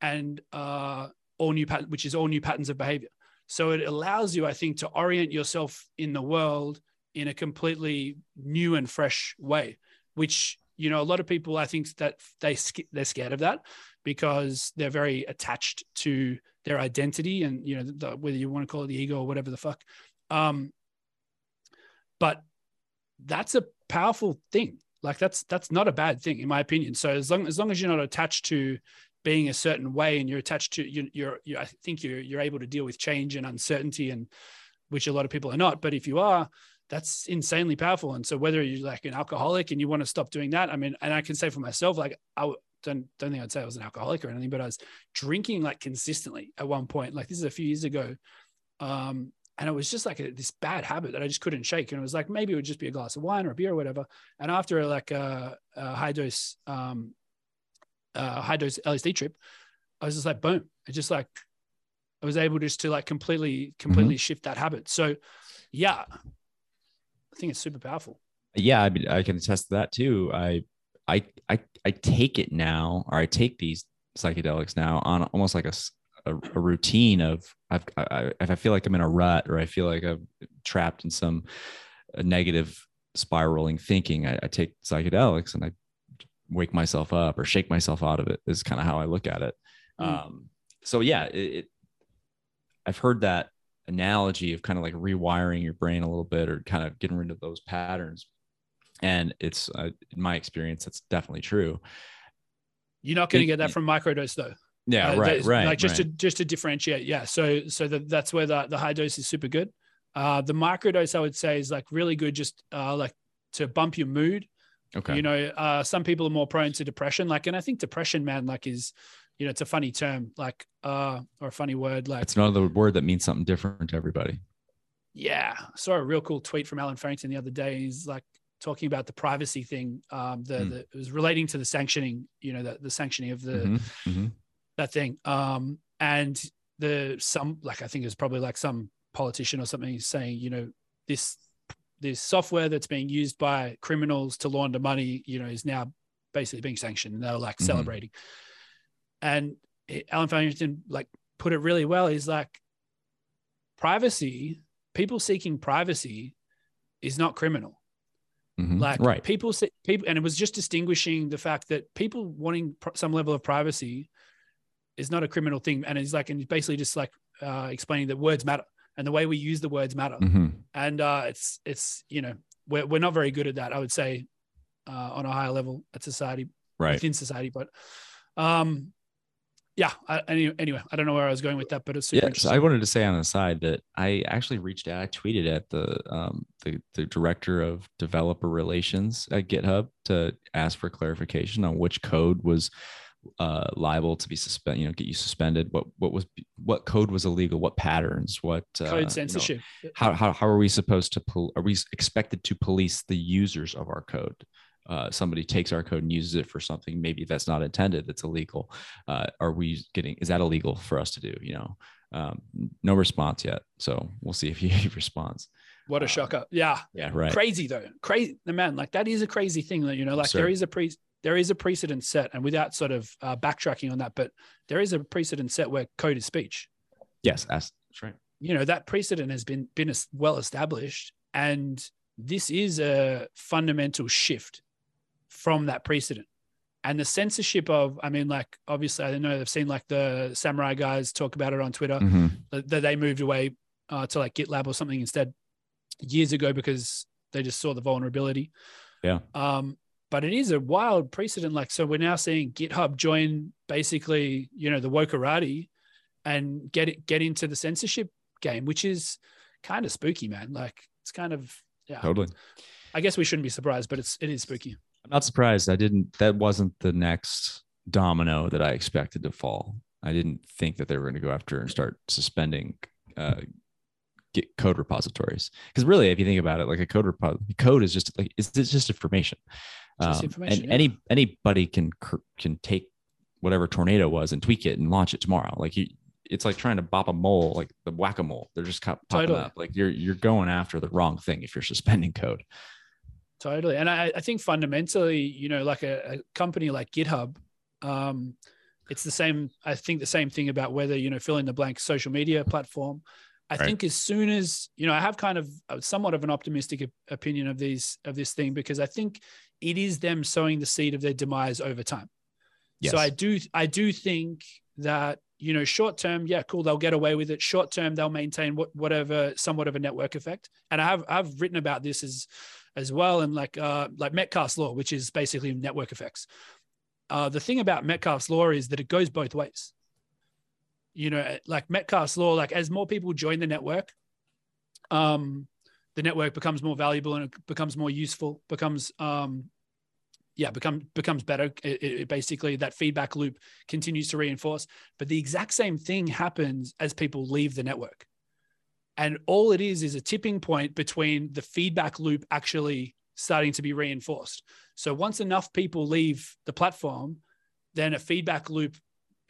and uh, all new pat- which is all new patterns of behavior so it allows you i think to orient yourself in the world in a completely new and fresh way which you know a lot of people i think that they they're scared of that because they're very attached to their identity and you know the, whether you want to call it the ego or whatever the fuck. Um but that's a powerful thing. Like that's that's not a bad thing in my opinion. So as long as long as you're not attached to being a certain way and you're attached to you, you're, you're i think you're you're able to deal with change and uncertainty and which a lot of people are not but if you are that's insanely powerful and so whether you're like an alcoholic and you want to stop doing that i mean and i can say for myself like i don't don't think i'd say i was an alcoholic or anything but i was drinking like consistently at one point like this is a few years ago um and it was just like a, this bad habit that I just couldn't shake. And it was like maybe it would just be a glass of wine or a beer or whatever. And after like a, a high dose, um, uh, high dose LSD trip, I was just like, boom! It just like I was able just to like completely, completely shift that habit. So, yeah, I think it's super powerful. yeah, I, mean, I can attest to that too. I, I, I, I take it now, or I take these psychedelics now on almost like a a routine of I've, I, if I feel like I'm in a rut or I feel like I'm trapped in some uh, negative spiraling thinking, I, I take psychedelics and I wake myself up or shake myself out of it. Is kind of how I look at it. Mm. Um, so yeah, it, it, I've heard that analogy of kind of like rewiring your brain a little bit or kind of getting rid of those patterns and it's uh, in my experience that's definitely true You're not going to get that from microdose though. yeah Uh, right right Like just right. to just to differentiate, yeah. So so that that's where the the high dose is super good. Uh, the microdose I would say is like really good, just uh, like to bump your mood. Okay You know, uh, some people are more prone to depression. Like, and I think depression, man, like is, you know, it's a funny term, like, uh, or a funny word. Like, it's another word that means something different to everybody yeah, I saw a real cool tweet from Allen Farrington the other day. He's like talking about the privacy thing. Um, the, Hmm. the it was relating to the sanctioning, you know, the, the sanctioning of the Mhm, mhm. that thing. Um, and the some like I think it was probably like some politician or something saying, you know, this this software that's being used by criminals to launder money, you know, is now basically being sanctioned, and they're like Mhm. celebrating. And Allen Farrington like put it really well. He's like, privacy, people seeking privacy, is not criminal Mhm. like right people say people and it was just distinguishing the fact that people wanting pr- some level of privacy is not a criminal thing and it's like and basically just like uh, explaining that words matter and the way we use the words matter Mhm. and uh, it's it's you know we're, we're not very good at that i would say uh, on a higher level at society right within society but um yeah. I, any, anyway, I don't know where I was going with that, but it's super Yeah, so. I wanted to say on the side that I actually reached out. I tweeted at the um, the the director of developer relations at GitHub to ask for clarification on which code was uh, liable to be suspended. You know, get you suspended. What what was what code was illegal? What patterns? What uh, you know, censorship. how, how how are we supposed to pol- are we expected to police the users of our code? Uh, somebody takes our code and uses it for something maybe that's not intended that's illegal uh, are we getting is that illegal for us to do you know um, no response yet so we'll see if he responds What a uh, shocker. Yeah. yeah right Crazy though. Crazy. The man, like that is a crazy thing that, you know, like there is a pre, there is a precedent set and without sort of uh, backtracking on that, but there is a precedent set where code is speech. yes that's, that's right you know that precedent has been been well established and this is a fundamental shift from that precedent and the censorship of i mean like obviously i know they've seen like the Samourai guys talk about it on twitter Mhm. that, that they moved away uh, to like gitlab or something instead years ago because they just saw the vulnerability Yeah. um but it is a wild precedent like so we're now seeing github join basically you know the wokarati and get it get into the censorship game, which is kind of spooky, man. Like it's kind of yeah. totally I guess we shouldn't be surprised, but it's it is spooky. i'm not surprised i didn't that wasn't the next domino that i expected to fall i didn't think that they were going to go after and start suspending uh, Git code repositories because really if you think about it like a code repo- code is just like it's, it's just information Just Um, information, and yeah. any anybody can can take whatever tornado was and tweak it and launch it tomorrow like you it's like trying to bop a mole like the whack-a-mole they're just pop- popping Totally. up like you're you're going after the wrong thing if you're suspending code Totally. And I, I think fundamentally, you know, like a, a company like GitHub, um, it's the same, I think the same thing about whether, you know, fill in the blank social media platform. I Right. think as soon as, you know, I have kind of uh, somewhat of an optimistic opinion of these, of this thing, because I think it is them sowing the seed of their demise over time. yes So I do I do think that you know short term, yeah, cool, they'll get away with it. Short term, they'll maintain what whatever somewhat of a network effect. And I have I've written about this as as well, and like uh like Metcalfe's law, which is basically network effects. Uh, the thing about Metcalfe's law is that it goes both ways. You know, like Metcalfe's law, like as more people join the network, um, the network becomes more valuable and it becomes more useful, becomes um, yeah, become becomes better. It, it- basically that feedback loop continues to reinforce. But the exact same thing happens as people leave the network. And all it is is a tipping point between the feedback loop actually starting to be reinforced. So once enough people leave the platform, then a feedback loop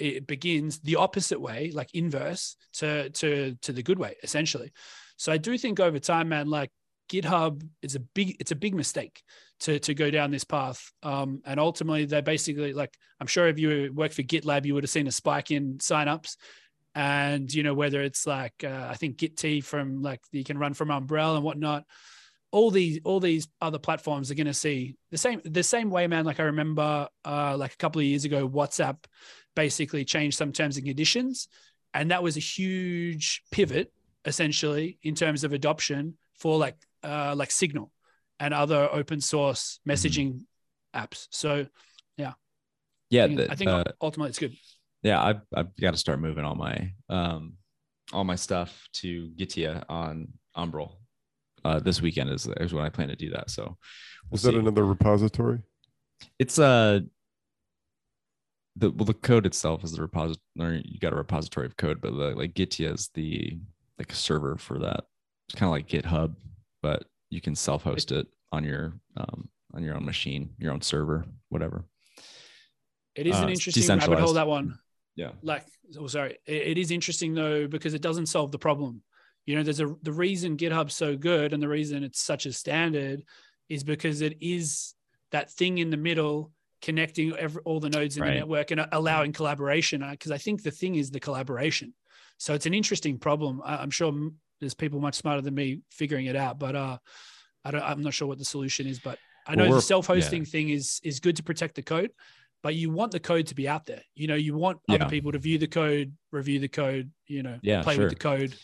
it begins the opposite way, like inverse to to to the good way, essentially. So I do think over time, man, like GitHub is a big it's a big mistake to to go down this path. Um, and ultimately, they basically like I'm sure if you work for GitLab, you would have seen a spike in signups. And you know whether it's like uh, I think Git from like you can run from Umbrel and whatnot. All these all these other platforms are going to see the same the same way, man. Like I remember uh, like a couple of years ago, WhatsApp basically changed some terms and conditions, and that was a huge pivot essentially in terms of adoption for like uh, like Signal and other open source messaging apps. So yeah I think, the- I think uh, ultimately it's good. yeah i've, I've got to start moving all my um all my stuff to Gitea on umbrel uh this weekend is, is when i plan to do that so we'll Is that see. another repository? it's uh the well the code itself is the repository you got a repository of code but the, like Gitea is the like a server for that. It's kind of like github but you can self-host it on your um on your own machine your own server whatever. It is uh, an interesting rabbit hole that one. yeah. Like, oh, sorry, it, it is interesting though because it doesn't solve the problem. You know, there's a the reason GitHub's so good and the reason it's such a standard is because it is that thing in the middle connecting every, all the nodes in Right. the network and allowing collaboration. Because I think the thing is the collaboration. So it's an interesting problem. I, I'm sure m- there's people much smarter than me figuring it out, but uh, I don't. I'm not sure what the solution is, but I Well, know the self-hosting thing is is good to protect the code, but you want the code to be out there. You know, you want Yeah. other people to view the code, review the code. You know, Yeah, play sure. with the code.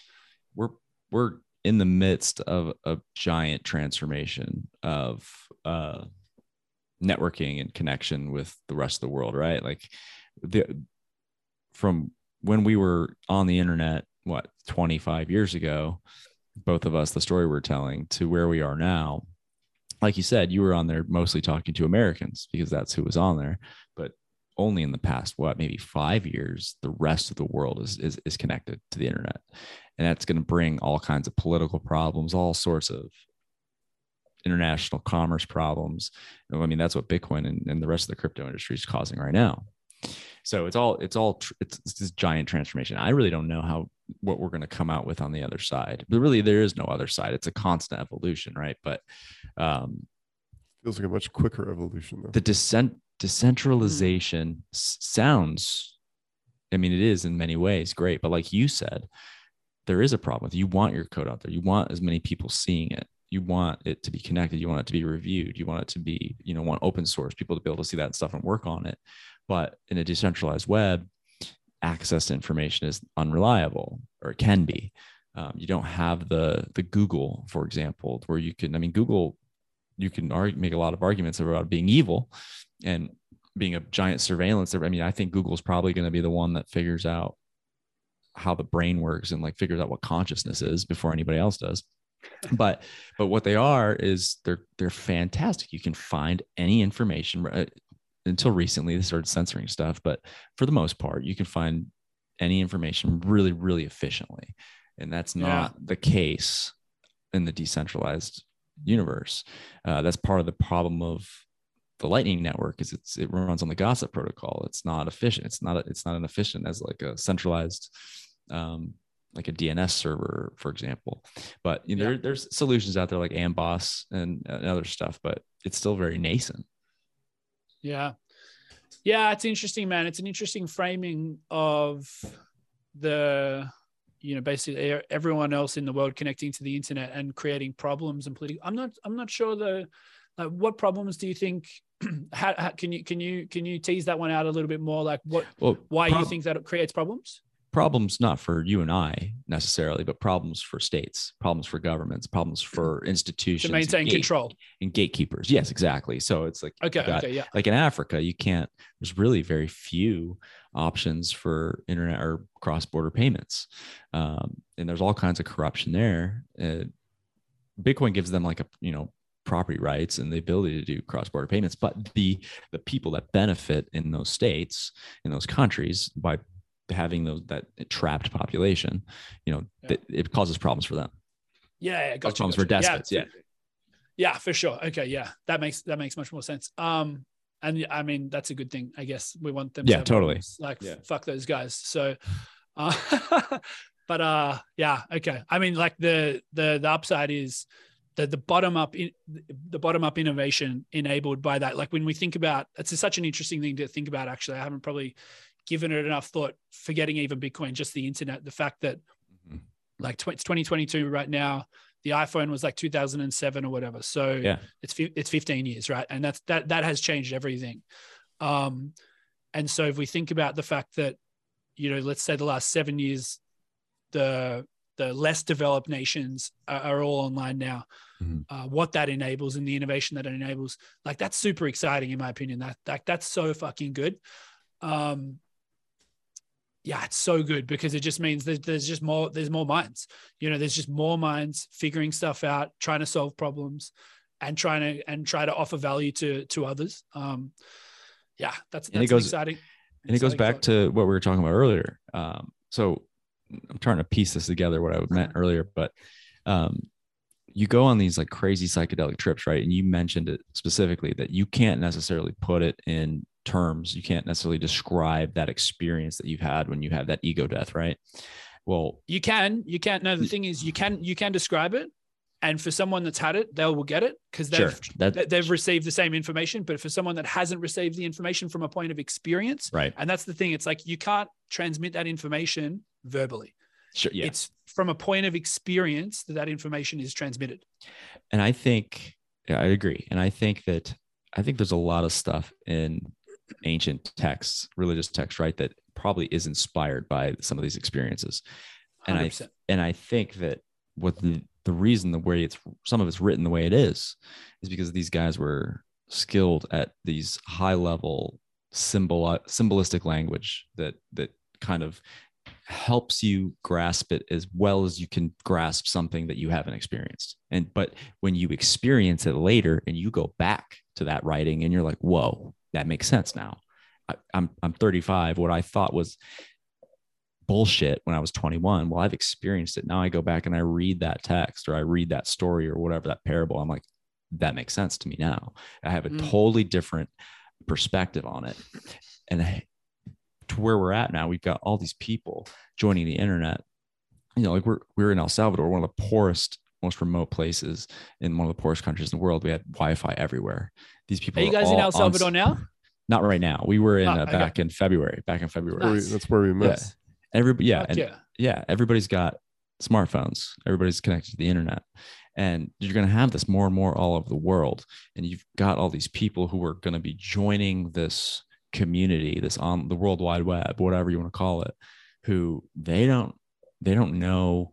we're we're in the midst of a giant transformation of uh networking and connection with the rest of the world right like the from when we were on the internet, what 25 years ago, both of us, the story we're telling, to where we are now. Like you said, you were on there mostly talking to Americans because that's who was on there. But only in the past, what, maybe five years, the rest of the world is is, is connected to the internet. And that's going to bring all kinds of political problems, all sorts of international commerce problems. I mean, that's what Bitcoin and, and the rest of the crypto industry is causing right now. So it's all it's all it's, it's this giant transformation. I really don't know how what we're going to come out with on the other side, but really there is no other side. It's a constant evolution, right? But um, feels like a much quicker evolution though. The descent decentralization mm-hmm. sounds, I mean, it is in many ways great, but like you said, there is a problem with you want your code out there. You want as many people seeing it you want it to be connected you want it to be reviewed you want it to be you know want open source people to be able to see that stuff and work on it. But in a decentralized web access to information is unreliable or it can be. Um, you don't have the the google for example where you can i mean google you can argue, make a lot of arguments about being evil and being a giant surveillance. I mean i think google's probably going to be the one that figures out how the brain works and like figures out what consciousness is before anybody else does but but what they are is they're they're fantastic. You can find any information uh, until recently they started censoring stuff but for the most part you can find any information really really efficiently. And that's not yeah. the case in the decentralized universe. Uh, that's part of the problem of the lightning network is it's it runs on the gossip protocol. It's not efficient. It's not it's not an efficient as like a centralized um, like a DNS server, for example. But you know, yeah. there, there's solutions out there like Amboss and, and other stuff, but it's still very nascent. Yeah. Yeah, it's interesting, man. It's an interesting framing of the, you know, basically everyone else in the world connecting to the internet and creating problems and political. I'm not. I'm not sure the. Like, what problems do you think? how, how, can you can you can you tease that one out a little bit more? Like, what? Well, why prob- you think that it creates problems? Problems not for you and I necessarily, but problems for states, problems for governments, problems for institutions to maintain and gate, control and gatekeepers. Yes, exactly. So it's like okay, got, okay, yeah. Like in Africa, you can't. There's really very few options for internet or cross-border payments, um, and there's all kinds of corruption there. Uh, Bitcoin gives them like a you know property rights and the ability to do cross-border payments but the the people that benefit in those states in those countries by having those that trapped population, you know, yeah. th- it causes problems for them. Yeah, yeah gotcha, problems gotcha. for despots. Yeah. yeah. yeah, for sure. Okay, yeah, that makes that makes much more sense. Um, and I mean that's a good thing. I guess we want them. Yeah, to totally. Problems. Like yeah. fuck those guys. So, uh, but uh, yeah, okay. I mean, like the the the upside is the the bottom up in the bottom up innovation enabled by that. Like when we think about it's such an interesting thing to think about. Actually, I haven't probably given it enough thought, forgetting even Bitcoin, just the internet, the fact that mm-hmm. like it's 2022 right now, the iPhone was like 2007 or whatever. So yeah. it's, it's 15 years, right? And that's, that, that has changed everything. Um, and so if we think about the fact that, you know, let's say the last seven years, the, the less developed nations are, are all online now. Mm-hmm. Uh, what that enables and the innovation that it enables, like that's super exciting in my opinion. That, that that's so fucking good. Um, yeah, it's so good because it just means that there's just more, there's more minds, you know, there's just more minds figuring stuff out, trying to solve problems and trying to, and try to offer value to, to others. Um, yeah, that's, that's and it goes, exciting. And it goes back to what we were talking about earlier. Um, so I'm trying to piece this together, what I meant earlier, but, um, you go on these like crazy psychedelic trips, right? And you mentioned it specifically that you can't necessarily put it in terms. You can't necessarily describe that experience that you've had when you have that ego death, right? Well, you can, you can't. No, the thing is, you can, you can describe it, and for someone that's had it, they will get it because they've sure, that, they've received the same information. But for someone that hasn't received the information from a point of experience, right? And that's the thing. It's like you can't transmit that information verbally. Sure. Yeah. It's from a point of experience that that information is transmitted. And I think, yeah, I agree. And I think that I think there's a lot of stuff in ancient texts, religious texts, right, that probably is inspired by some of these experiences. And 100%. I and I think that what the the reason the way it's some of it's written the way it is is because these guys were skilled at these high level symbol symbolistic language that that kind of helps you grasp it as well as you can grasp something that you haven't experienced. And but when you experience it later and you go back to that writing and you're like, whoa, that makes sense now. I, I'm I'm 35. What I thought was bullshit when I was 21. Well, I've experienced it. Now I go back and I read that text or I read that story or whatever that parable. I'm like, that makes sense to me now. I have a Mm. totally different perspective on it. And to where we're at now, we've got all these people joining the internet. You know, like we're we're in El Salvador, one of the poorest, most remote places in one of the poorest countries in the world. We had Wi-Fi everywhere. These people Are you guys in all El on- Salvador now? Not right now. We were in Ah, uh, okay. back in February. Back in February. Nice. that's where we met. Yeah. Everybody, yeah, and yeah. yeah, everybody's got smartphones. Everybody's connected to the internet. And you're going to have this more and more all over the world. And you've got all these people who are going to be joining this community, this on the World Wide Web, whatever you want to call it, who they don't they don't know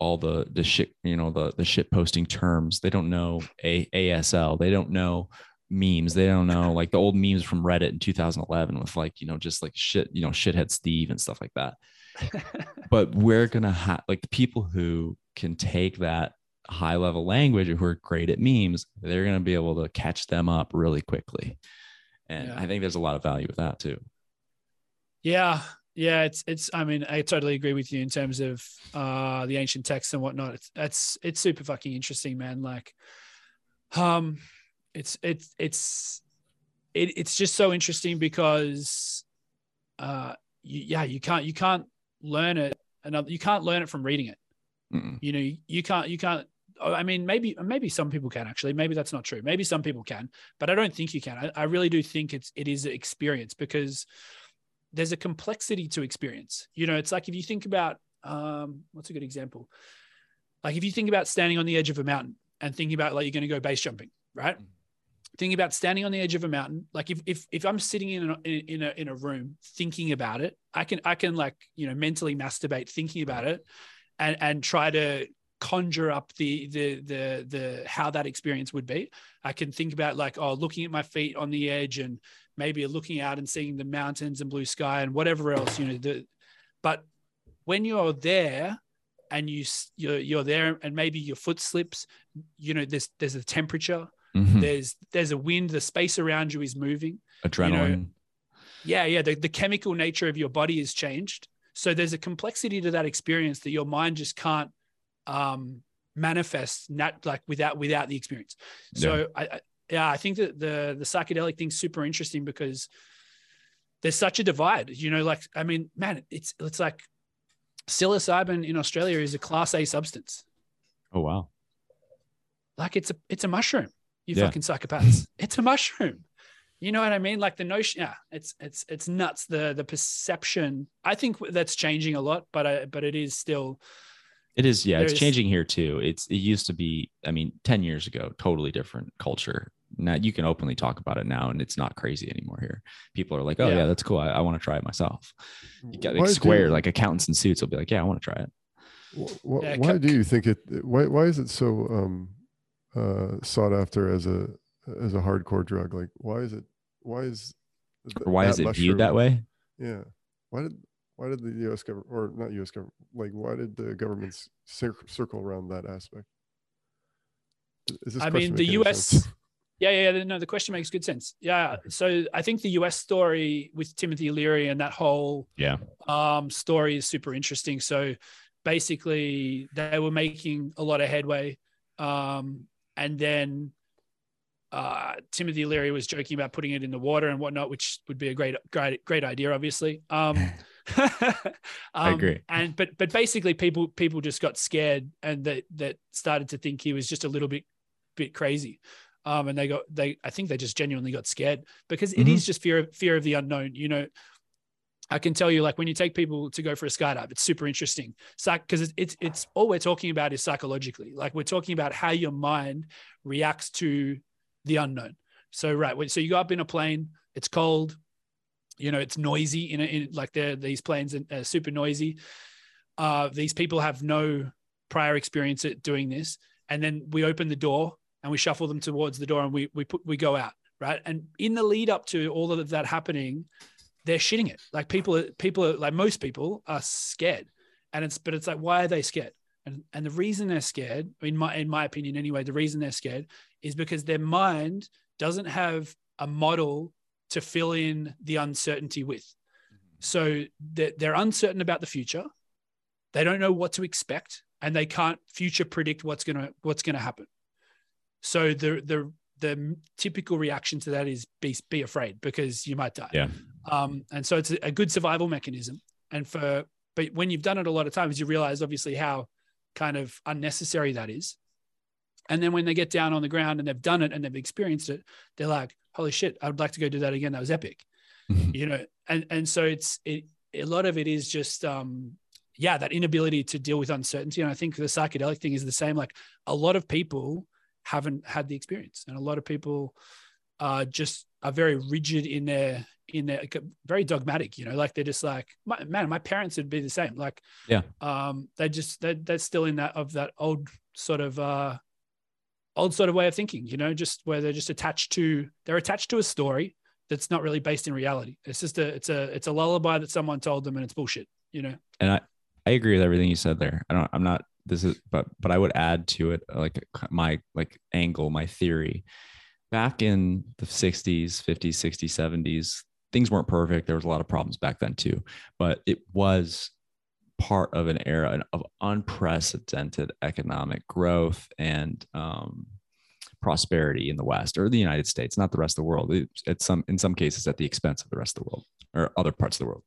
all the the shit, you know, the the shit posting terms. They don't know a ASL. They don't know memes. They don't know like the old memes from Reddit in 2011 with like, you know, just like shit, you know, shithead Steve and stuff like that but we're gonna have like the people who can take that high level language who are great at memes they're gonna be able to catch them up really quickly and Yeah. i think there's a lot of value with that too Yeah, yeah, it's it's. I mean, I totally agree with you in terms of uh the ancient texts and whatnot. It's that's it's super fucking interesting, man. Like, um, it's it's it's it, it's just so interesting because, uh, you, yeah, you can't you can't learn it another you can't learn it from reading it. Mm-mm. You know, you, you can't you can't. oh, I mean, maybe maybe some people can actually. Maybe that's not true. Maybe some people can, but I don't think you can. I, I really do think it's it is experience because there's a complexity to experience. You know, it's like if you think about um, what's a good example? Like if you think about standing on the edge of a mountain and thinking about like you're going to go base jumping, right? Thinking about standing on the edge of a mountain, like if if if I'm sitting in a, in a in a room thinking about it, I can I can like you know mentally masturbate thinking about it, and and try to conjure up the the the the how that experience would be. I can think about like oh looking at my feet on the edge and maybe you're looking out and seeing the mountains and blue sky and whatever else you know the but when you're there and you you're, you're there and maybe your foot slips you know there's there's a temperature Mhm. there's there's a wind the space around you is moving adrenaline. Yeah yeah the, the chemical nature of your body is changed. So there's a complexity to that experience that your mind just can't um manifest not like without without the experience. So I, I yeah i think that the the psychedelic thing's super interesting because there's such a divide you know like i mean man it's it's like psilocybin in australia is a class a substance. Oh wow. Like it's a it's a mushroom you Yeah. fucking psychopaths. It's a mushroom. You know what i mean? Like the notion yeah it's it's it's nuts the the perception. I think that's changing a lot but I, but it is still it is yeah it's There's- changing here too. It's it used to be i mean 10 years ago totally different culture now you can openly talk about it now and it's not crazy anymore here people are like oh yeah, Yeah. that's cool I, I want to try it myself you got Why like do- square like accountants in suits will be like yeah i want to try it wh- wh- Yeah, why co- do you think it? Why why is it so um, uh, sought after as a as a hardcore drug? Like why is it? Why is th- why that is it viewed that way Yeah. Why did why did the U.S. government or not U.S. government like why did the governments cir- circle around that aspect? Is this I mean, the making any US. Yeah, yeah, yeah. No, the question makes good sense. Yeah. So I think the US story with Timothy Leary and that whole yeah um, story is super interesting. So basically, they were making a lot of headway. Um, and then uh, Timothy Leary was joking about putting it in the water and whatnot, which would be a great, great, great idea, obviously. Um, I um, agree. And but but basically, people people just got scared and that that started to think he was just a little bit bit crazy. Um, and they got they I think they just genuinely got scared because it Mhm. is just fear of fear of the unknown. You know, I can tell you, like when you take people to go for a skydive, it's super interesting. Because it's, it's it's all we're talking about is psychologically. Like we're talking about how your mind reacts to the unknown. So right, so you go up in a plane, it's cold, you know, it's noisy. In, a, in like they're these planes are super noisy. Uh, these people have no prior experience at doing this, and then we open the door and we shuffle them towards the door and we we put we go out right. And in the lead up to all of that happening, they're shitting it. Like people, are people are like most people are scared, and it's but it's like why are they scared? And and the reason they're scared, in my in my opinion anyway, the reason they're scared is because their mind doesn't have a model to fill in the uncertainty with. Mm-hmm. So they're, they're uncertain about the future. They don't know what to expect, and they can't future predict what's gonna what's gonna happen. So the the the typical reaction to that is be be afraid because you might die. Yeah. Um, and so it's a, good survival mechanism. And for but when you've done it a lot of times, you realize obviously how kind of unnecessary that is. And then when they get down on the ground and they've done it and they've experienced it, they're like, "Holy shit! I would like to go do that again. That was epic." you know. And and so it's it. A lot of it is just um, yeah, that inability to deal with uncertainty. And I think the psychedelic thing is the same. Like a lot of people haven't had the experience, and a lot of people are just are very rigid in their in their very dogmatic. You know, like they're just like, my, man, my parents would be the same. Like, Yeah. um, they just they they're still in that of that old sort of uh, old sort of way of thinking. You know, just where they're just attached to they're attached to a story that's not really based in reality. It's just a it's a it's a lullaby that someone told them, and it's bullshit. You know. and I, I agree with everything you said there. I don't, I'm not, this is, but, but I would add to it like my like angle, my theory. Back in the 60s, 50s, 60s, 70s, things weren't perfect. There was a lot of problems back then too, but it was part of an era of unprecedented economic growth and um, prosperity in the West or the United States, not the rest of the world. It's some, in some cases, at the expense of the rest of the world or other parts of the world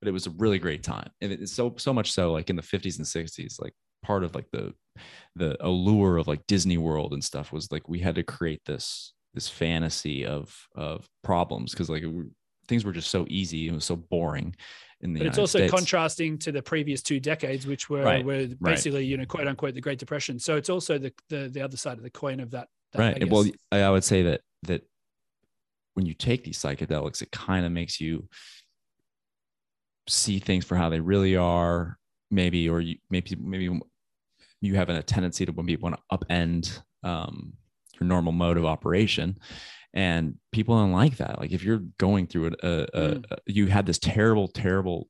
but it was a really great time and it's so so much so like in the 50s and 60s like part of like the the allure of like disney world and stuff was like we had to create this this fantasy of of problems because like things were just so easy it was so boring in the But it's United also States. contrasting to the previous two decades, which were Right, were right. basically you know quote unquote the Great Depression. So it's also the the, the other side of the coin of that. that right I well. I I would say that that when you take these psychedelics it kind of makes you see things for how they really are maybe or you maybe maybe you have a tendency to maybe want to upend um, your normal mode of operation. And people don't like that. Like if you're going through it a, a, Mm. a- you had this terrible terrible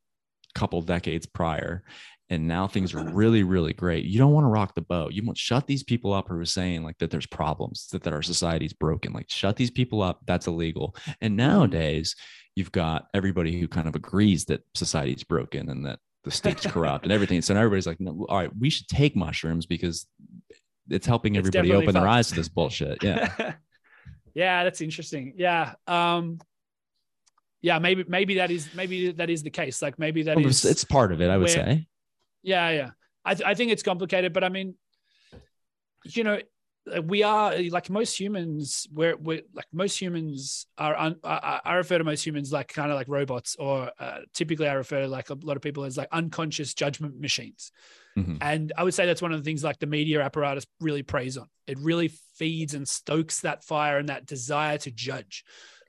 couple decades prior and now things are really really great. You don't want to rock the boat. You want shut these people up who are saying like that there's problems that, that our society's broken. Like shut these people up. That's illegal. And nowadays you've got everybody who kind of agrees that society's broken and that the state's corrupt and everything so now everybody's like no, all right we should take mushrooms because it's helping everybody definitely open their eyes to this bullshit yeah yeah, that's interesting. Yeah. Um yeah, maybe maybe that is maybe that is the case. Like maybe that Well, is it's, it's part of it i would where- say Yeah, yeah. I, th- I think it's complicated, but I mean, you know, we are like most humans. We're, we're like most humans are. Un, I, I refer to most humans like kind of like robots, or uh, typically I refer to like a lot of people as like unconscious judgment machines. Mhm. And I would say that's one of the things like the media apparatus really preys on. It really feeds and stokes that fire and that desire to judge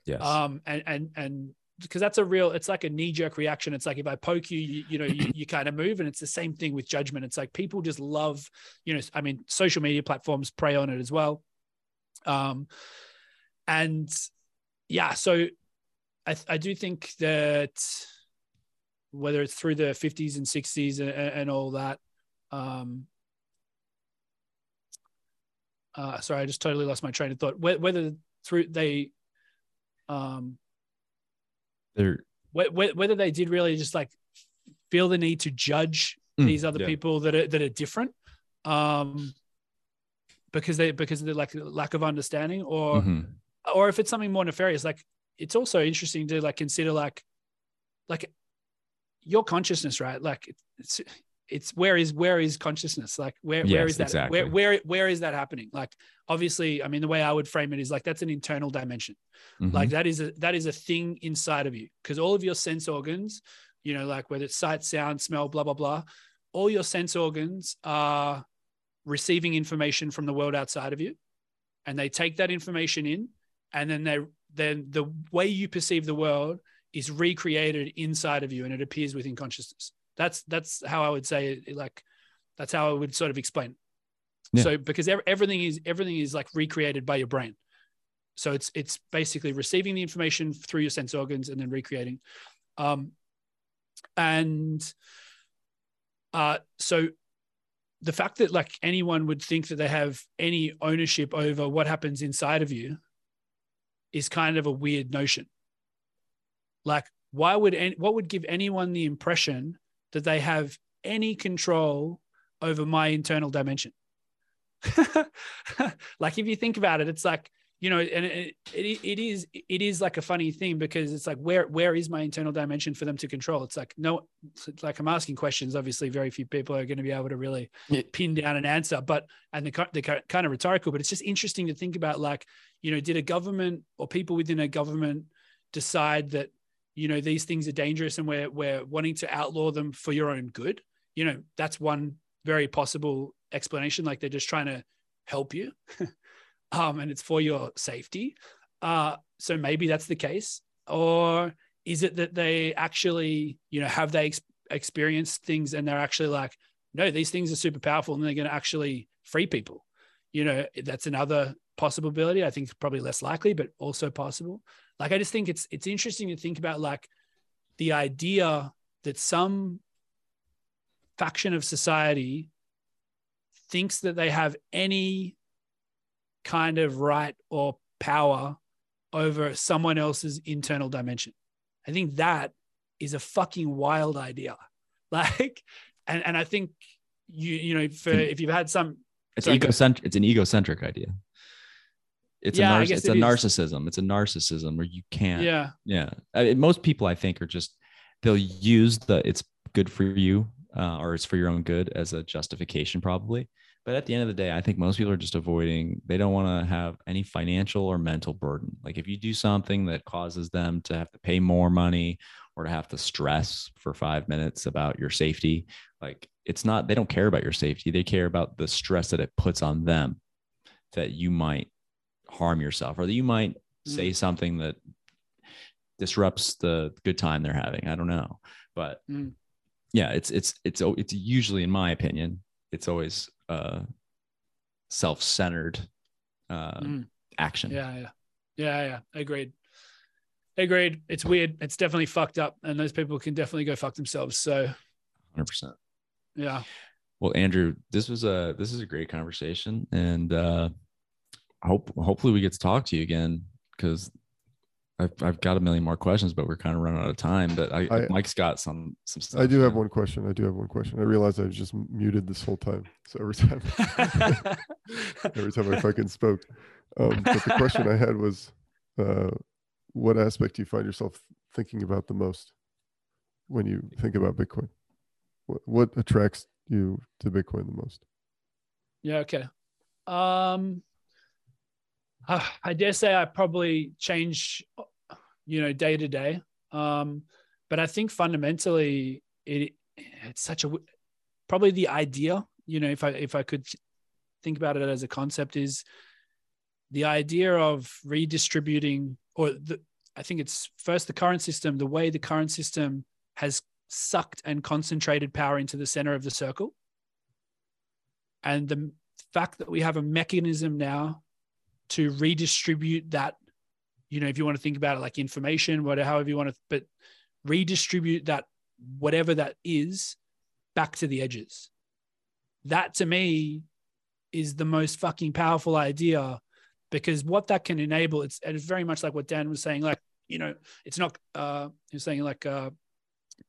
yes um and and and because that's a real it's like a knee-jerk reaction. It's like if i poke you you, you know you, you kind of move and it's the same thing with judgment. It's like people just love you know i mean social media platforms prey on it as well. Um and yeah so i i do think that whether it's through the 50s and 60s and, and all that um uh sorry i just totally lost my train of thought. Whether through they um they're wh- wh- whether they did really just like feel the need to judge Mm, these other yeah. people that are that are different um because they because of the like lack of understanding or Mhm. or if it's something more nefarious like it's also interesting to like consider like like your consciousness right like it's it's where is where is consciousness? Like where where Yes, is that exactly. where where where is that happening? Like obviously i mean the way i would frame it is like that's an internal dimension. Mhm. like that is a that is a thing inside of you. Because all of your sense organs you know like whether it's sight sound smell blah blah blah all your sense organs are receiving information from the world outside of you. And they take that information in and then they then the way you perceive the world is recreated inside of you and it appears within consciousness that's that's how i would say it like that's how i would sort of explain. Yeah. so because everything is everything is like recreated by your brain so it's it's basically receiving the information through your sense organs and then recreating Um, and uh, so the fact that like anyone would think that they have any ownership over what happens inside of you is kind of a weird notion. Like, why would any, what would give anyone the impression that they have any control over my internal dimension? like, if you think about it, it's like you know, and it, it, it is it is like a funny thing because it's like where where is my internal dimension for them to control? It's like no, it's like I'm asking questions. Obviously, very few people are going to be able to really yeah. pin down an answer. But and the the kind of rhetorical, but it's just interesting to think about. Like, you know, did a government or people within a government decide that you know these things are dangerous and we're we're wanting to outlaw them for your own good? You know, that's one very possible explanation. Like they're just trying to help you. um, and it's for your safety. Uh, so maybe that's the case. Or is it that they actually, you know, have they ex- experienced things and they're actually like, no, these things are super powerful and they're going to actually free people? You know, that's another possibility. I think probably less likely, but also possible. Like, I just think it's it's interesting to think about like the idea that some faction of society thinks that they have any kind of right or power over someone else's internal dimension. I think that is a fucking wild idea. Like, and, and I think you, you know, for if you've had some, it's egocentric, it's an egocentric idea. It's yeah, a, narciss- it's it a narcissism. It's a narcissism where you can't. Yeah. Yeah. I mean, most people I think are just, they'll use the, it's good for you uh, or it's for your own good as a justification probably but at the end of the day, I think most people are just avoiding, they don't want to have any financial or mental burden. Like if you do something that causes them to have to pay more money or to have to stress for five minutes about your safety, like it's not, they don't care about your safety. They care about the stress that it puts on them that you might harm yourself or that you might mm. say something that disrupts the good time they're having. I don't know. But mm. yeah, it's, it's, it's, it's usually, in my opinion, it's always uh, self-centered uh, mm. action. Yeah, yeah, yeah, yeah. Agreed. Agreed. It's weird. It's definitely fucked up, and those people can definitely go fuck themselves. So, hundred percent. Yeah. Well, Andrew, this was a this is a great conversation, and uh, hope hopefully we get to talk to you again because I've, I've got a million more questions, but we're kind of running out of time. But I, I Mike's got some some stuff. I do have one question. I do have one question. I realized I was just muted this whole time. So every time, every time I fucking spoke. Um, but the question I had was, uh, what aspect do you find yourself thinking about the most when you think about Bitcoin? What, what attracts you to Bitcoin the most? Yeah. Okay. Um, uh, I dare say I probably change, you know, day to day. Um, but I think fundamentally it it's such a probably the idea, you know, if I if I could think about it as a concept is the idea of redistributing or the I think it's first the current system, the way the current system has sucked and concentrated power into the center of the circle. And the fact that we have a mechanism now to redistribute that you know if you want to think about it like information whatever however you want to but redistribute that whatever that is back to the edges. That to me is the most fucking powerful idea because what that can enable it's it's very much like what dan was saying like you know it's not uh he was saying like uh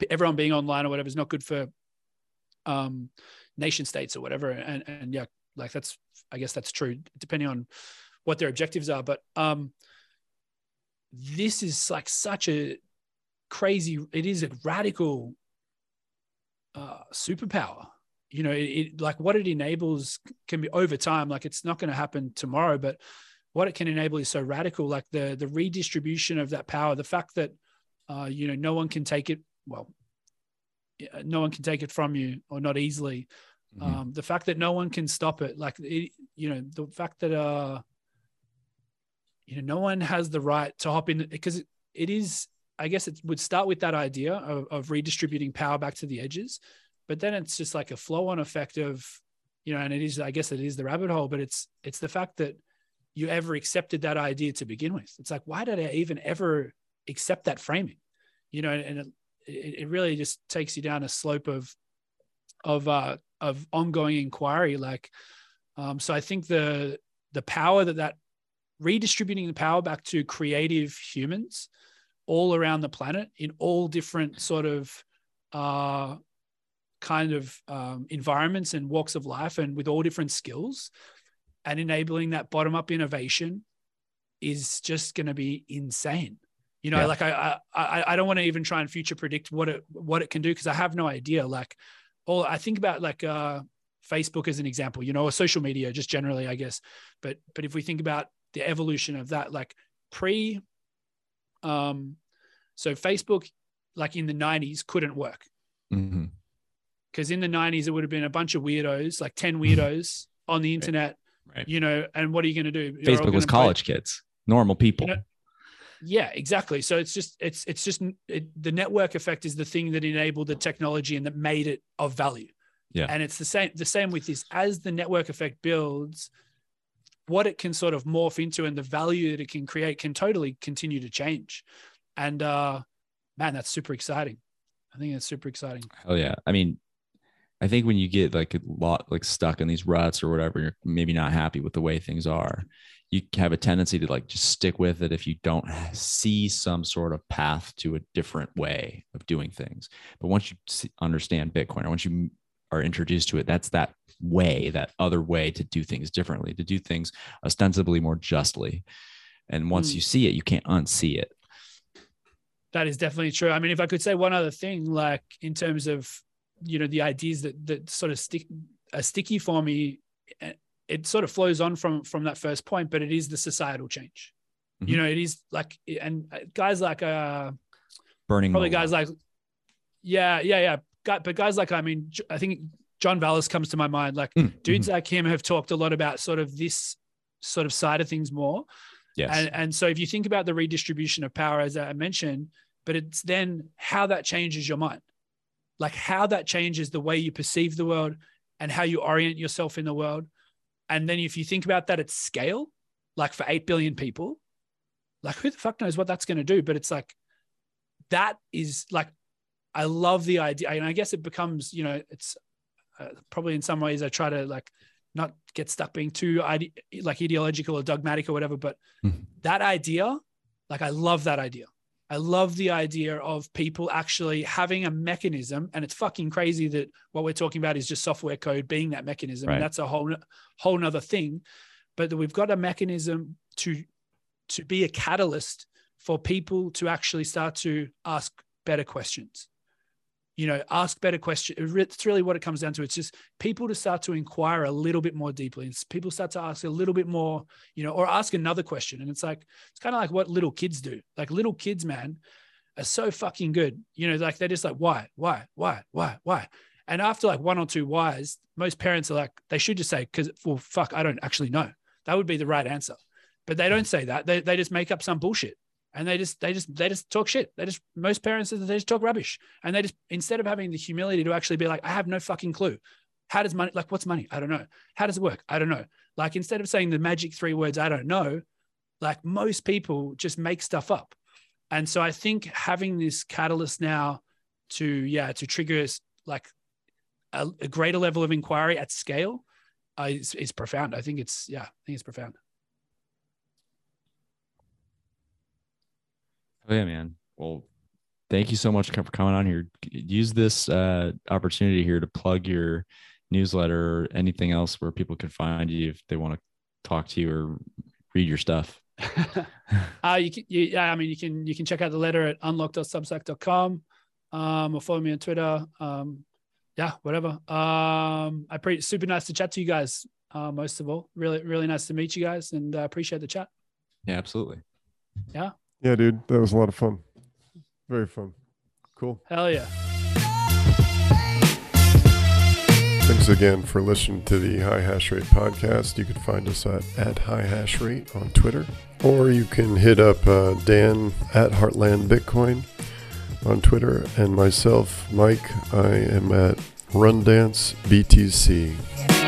everyone being online or whatever is not good for um nation states or whatever. And and yeah like that's i guess that's true depending on what their objectives are. But um, this is like such a crazy. It is a radical uh, superpower. You know, it, it like what it enables can be over time. Like it's not going to happen tomorrow, but what it can enable is so radical. Like the the redistribution of that power, the fact that uh, you know no one can take it. Well, no one can take it from you or not easily. Mm-hmm. Um, the fact that no one can stop it, like it, you know, the fact that uh, you know, no one has the right to hop in because it, it is, I guess it would start with that idea of, of redistributing power back to the edges. But then it's just like a flow on effect of, you know, and it is, I guess it is the rabbit hole, but it's, it's the fact that you ever accepted that idea to begin with. It's like, why did I even ever accept that framing? You know, and it, it really just takes you down a slope of of uh, of ongoing inquiry. Like, um, so I think the the power that that redistributing the power back to creative humans all around the planet in all different sort of uh, kind of um, environments and walks of life and with all different skills. And enabling that bottom up innovation is just going to be insane. You know yeah. like I, I i don't want to even try and future predict what it what it can do because i have no idea. Like all i think about like uh facebook as an example you know or social media just generally i guess. But but if we think about the evolution of that like pre um so facebook like in the 90s couldn't work. Because mm-hmm. in the 90s it would have been a bunch of weirdos like 10 weirdos on the internet right. Right. you know and what are you going to do? You're facebook was college play, kids normal people. You know, yeah exactly. So it's just it's it's just it, the network effect is the thing that enabled the technology and that made it of value. Yeah. And it's the same the same with this. As the network effect builds what it can sort of morph into and the value that it can create can totally continue to change. And uh man that's super exciting. I think that's super exciting. Oh yeah. I mean I think when you get like a lot like stuck in these ruts or whatever, you're maybe not happy with the way things are you have a tendency to like just stick with it if you don't see some sort of path to a different way of doing things. But once you understand Bitcoin, or once you are introduced to it, that's that way, that other way to do things differently, to do things ostensibly more justly. And once mm. you see it, you can't unsee it. That is definitely true. I mean, if I could say one other thing, like in terms of you know the ideas that that sort of stick are sticky for me eh, it sort of flows on from from that first point, but it is the societal change. Mm-hmm. You know, it is like and guys like uh burning probably guys like yeah, yeah, yeah. But guys like I mean, I think John Vallis comes to my mind. Like mm-hmm. dudes like him have talked a lot about sort of this sort of side of things more. Yes. And, and so if you think about the redistribution of power, as I mentioned, but it's then how that changes your mind, like how that changes the way you perceive the world and how you orient yourself in the world and then if you think about that at scale, like for 8 billion people, like who the fuck knows what that's going to do? But it's like, that is like, I love the idea. And I guess it becomes, you know, it's uh, probably in some ways I try to like not get stuck being too ide- like ideological or dogmatic or whatever. But mm-hmm. that idea, like, I love that idea. I love the idea of people actually having a mechanism, and it's fucking crazy that what we're talking about is just software code being that mechanism, right. and that's a whole whole nother thing. But that we've got a mechanism to to be a catalyst for people to actually start to ask better questions you know, ask better questions. It's really what it comes down to. It's just people to start to inquire a little bit more deeply. It's people start to ask a little bit more, you know, or ask another question. And it's like, it's kind of like what little kids do. Like little kids, man, are so fucking good. You know, like they're just like, why, why, why, why, why? And after like one or two whys, most parents are like, they should just say, because, well, fuck, I don't actually know. That would be the right answer. But they don't hmm. say that. They, they just make up some bullshit and they just they just they just talk shit. They just most parents they just talk rubbish, and they just instead of having the humility to actually be like, I have no fucking clue. How does money like what's money? I don't know. How does it work? I don't know. Like instead of saying the magic three words, I don't know, like most people just make stuff up. And so I think having this catalyst now to yeah to trigger like a, a greater level of inquiry at scale uh, is, is profound. I think it's yeah, I think it's profound. Oh yeah, man. Well, thank you so much for coming on here. Use this uh, opportunity here to plug your newsletter or anything else where people can find you if they want to talk to you or read your stuff. uh, you can, you, yeah, I mean, you can, you can check out the letter at unlock.substack.com um, or follow me on Twitter. Um, yeah, whatever. Um, I pre super nice to chat to you guys. Uh, most of all, really, really nice to meet you guys and uh, appreciate the chat. Yeah, absolutely. Yeah. Yeah, dude, that was a lot of fun. Very fun. Cool. Hell yeah. Thanks again for listening to the High Hash Rate podcast. You can find us at, at High Hash Rate on Twitter, or you can hit up uh, Dan at Heartland Bitcoin on Twitter, and myself, Mike, I am at Rundance BTC.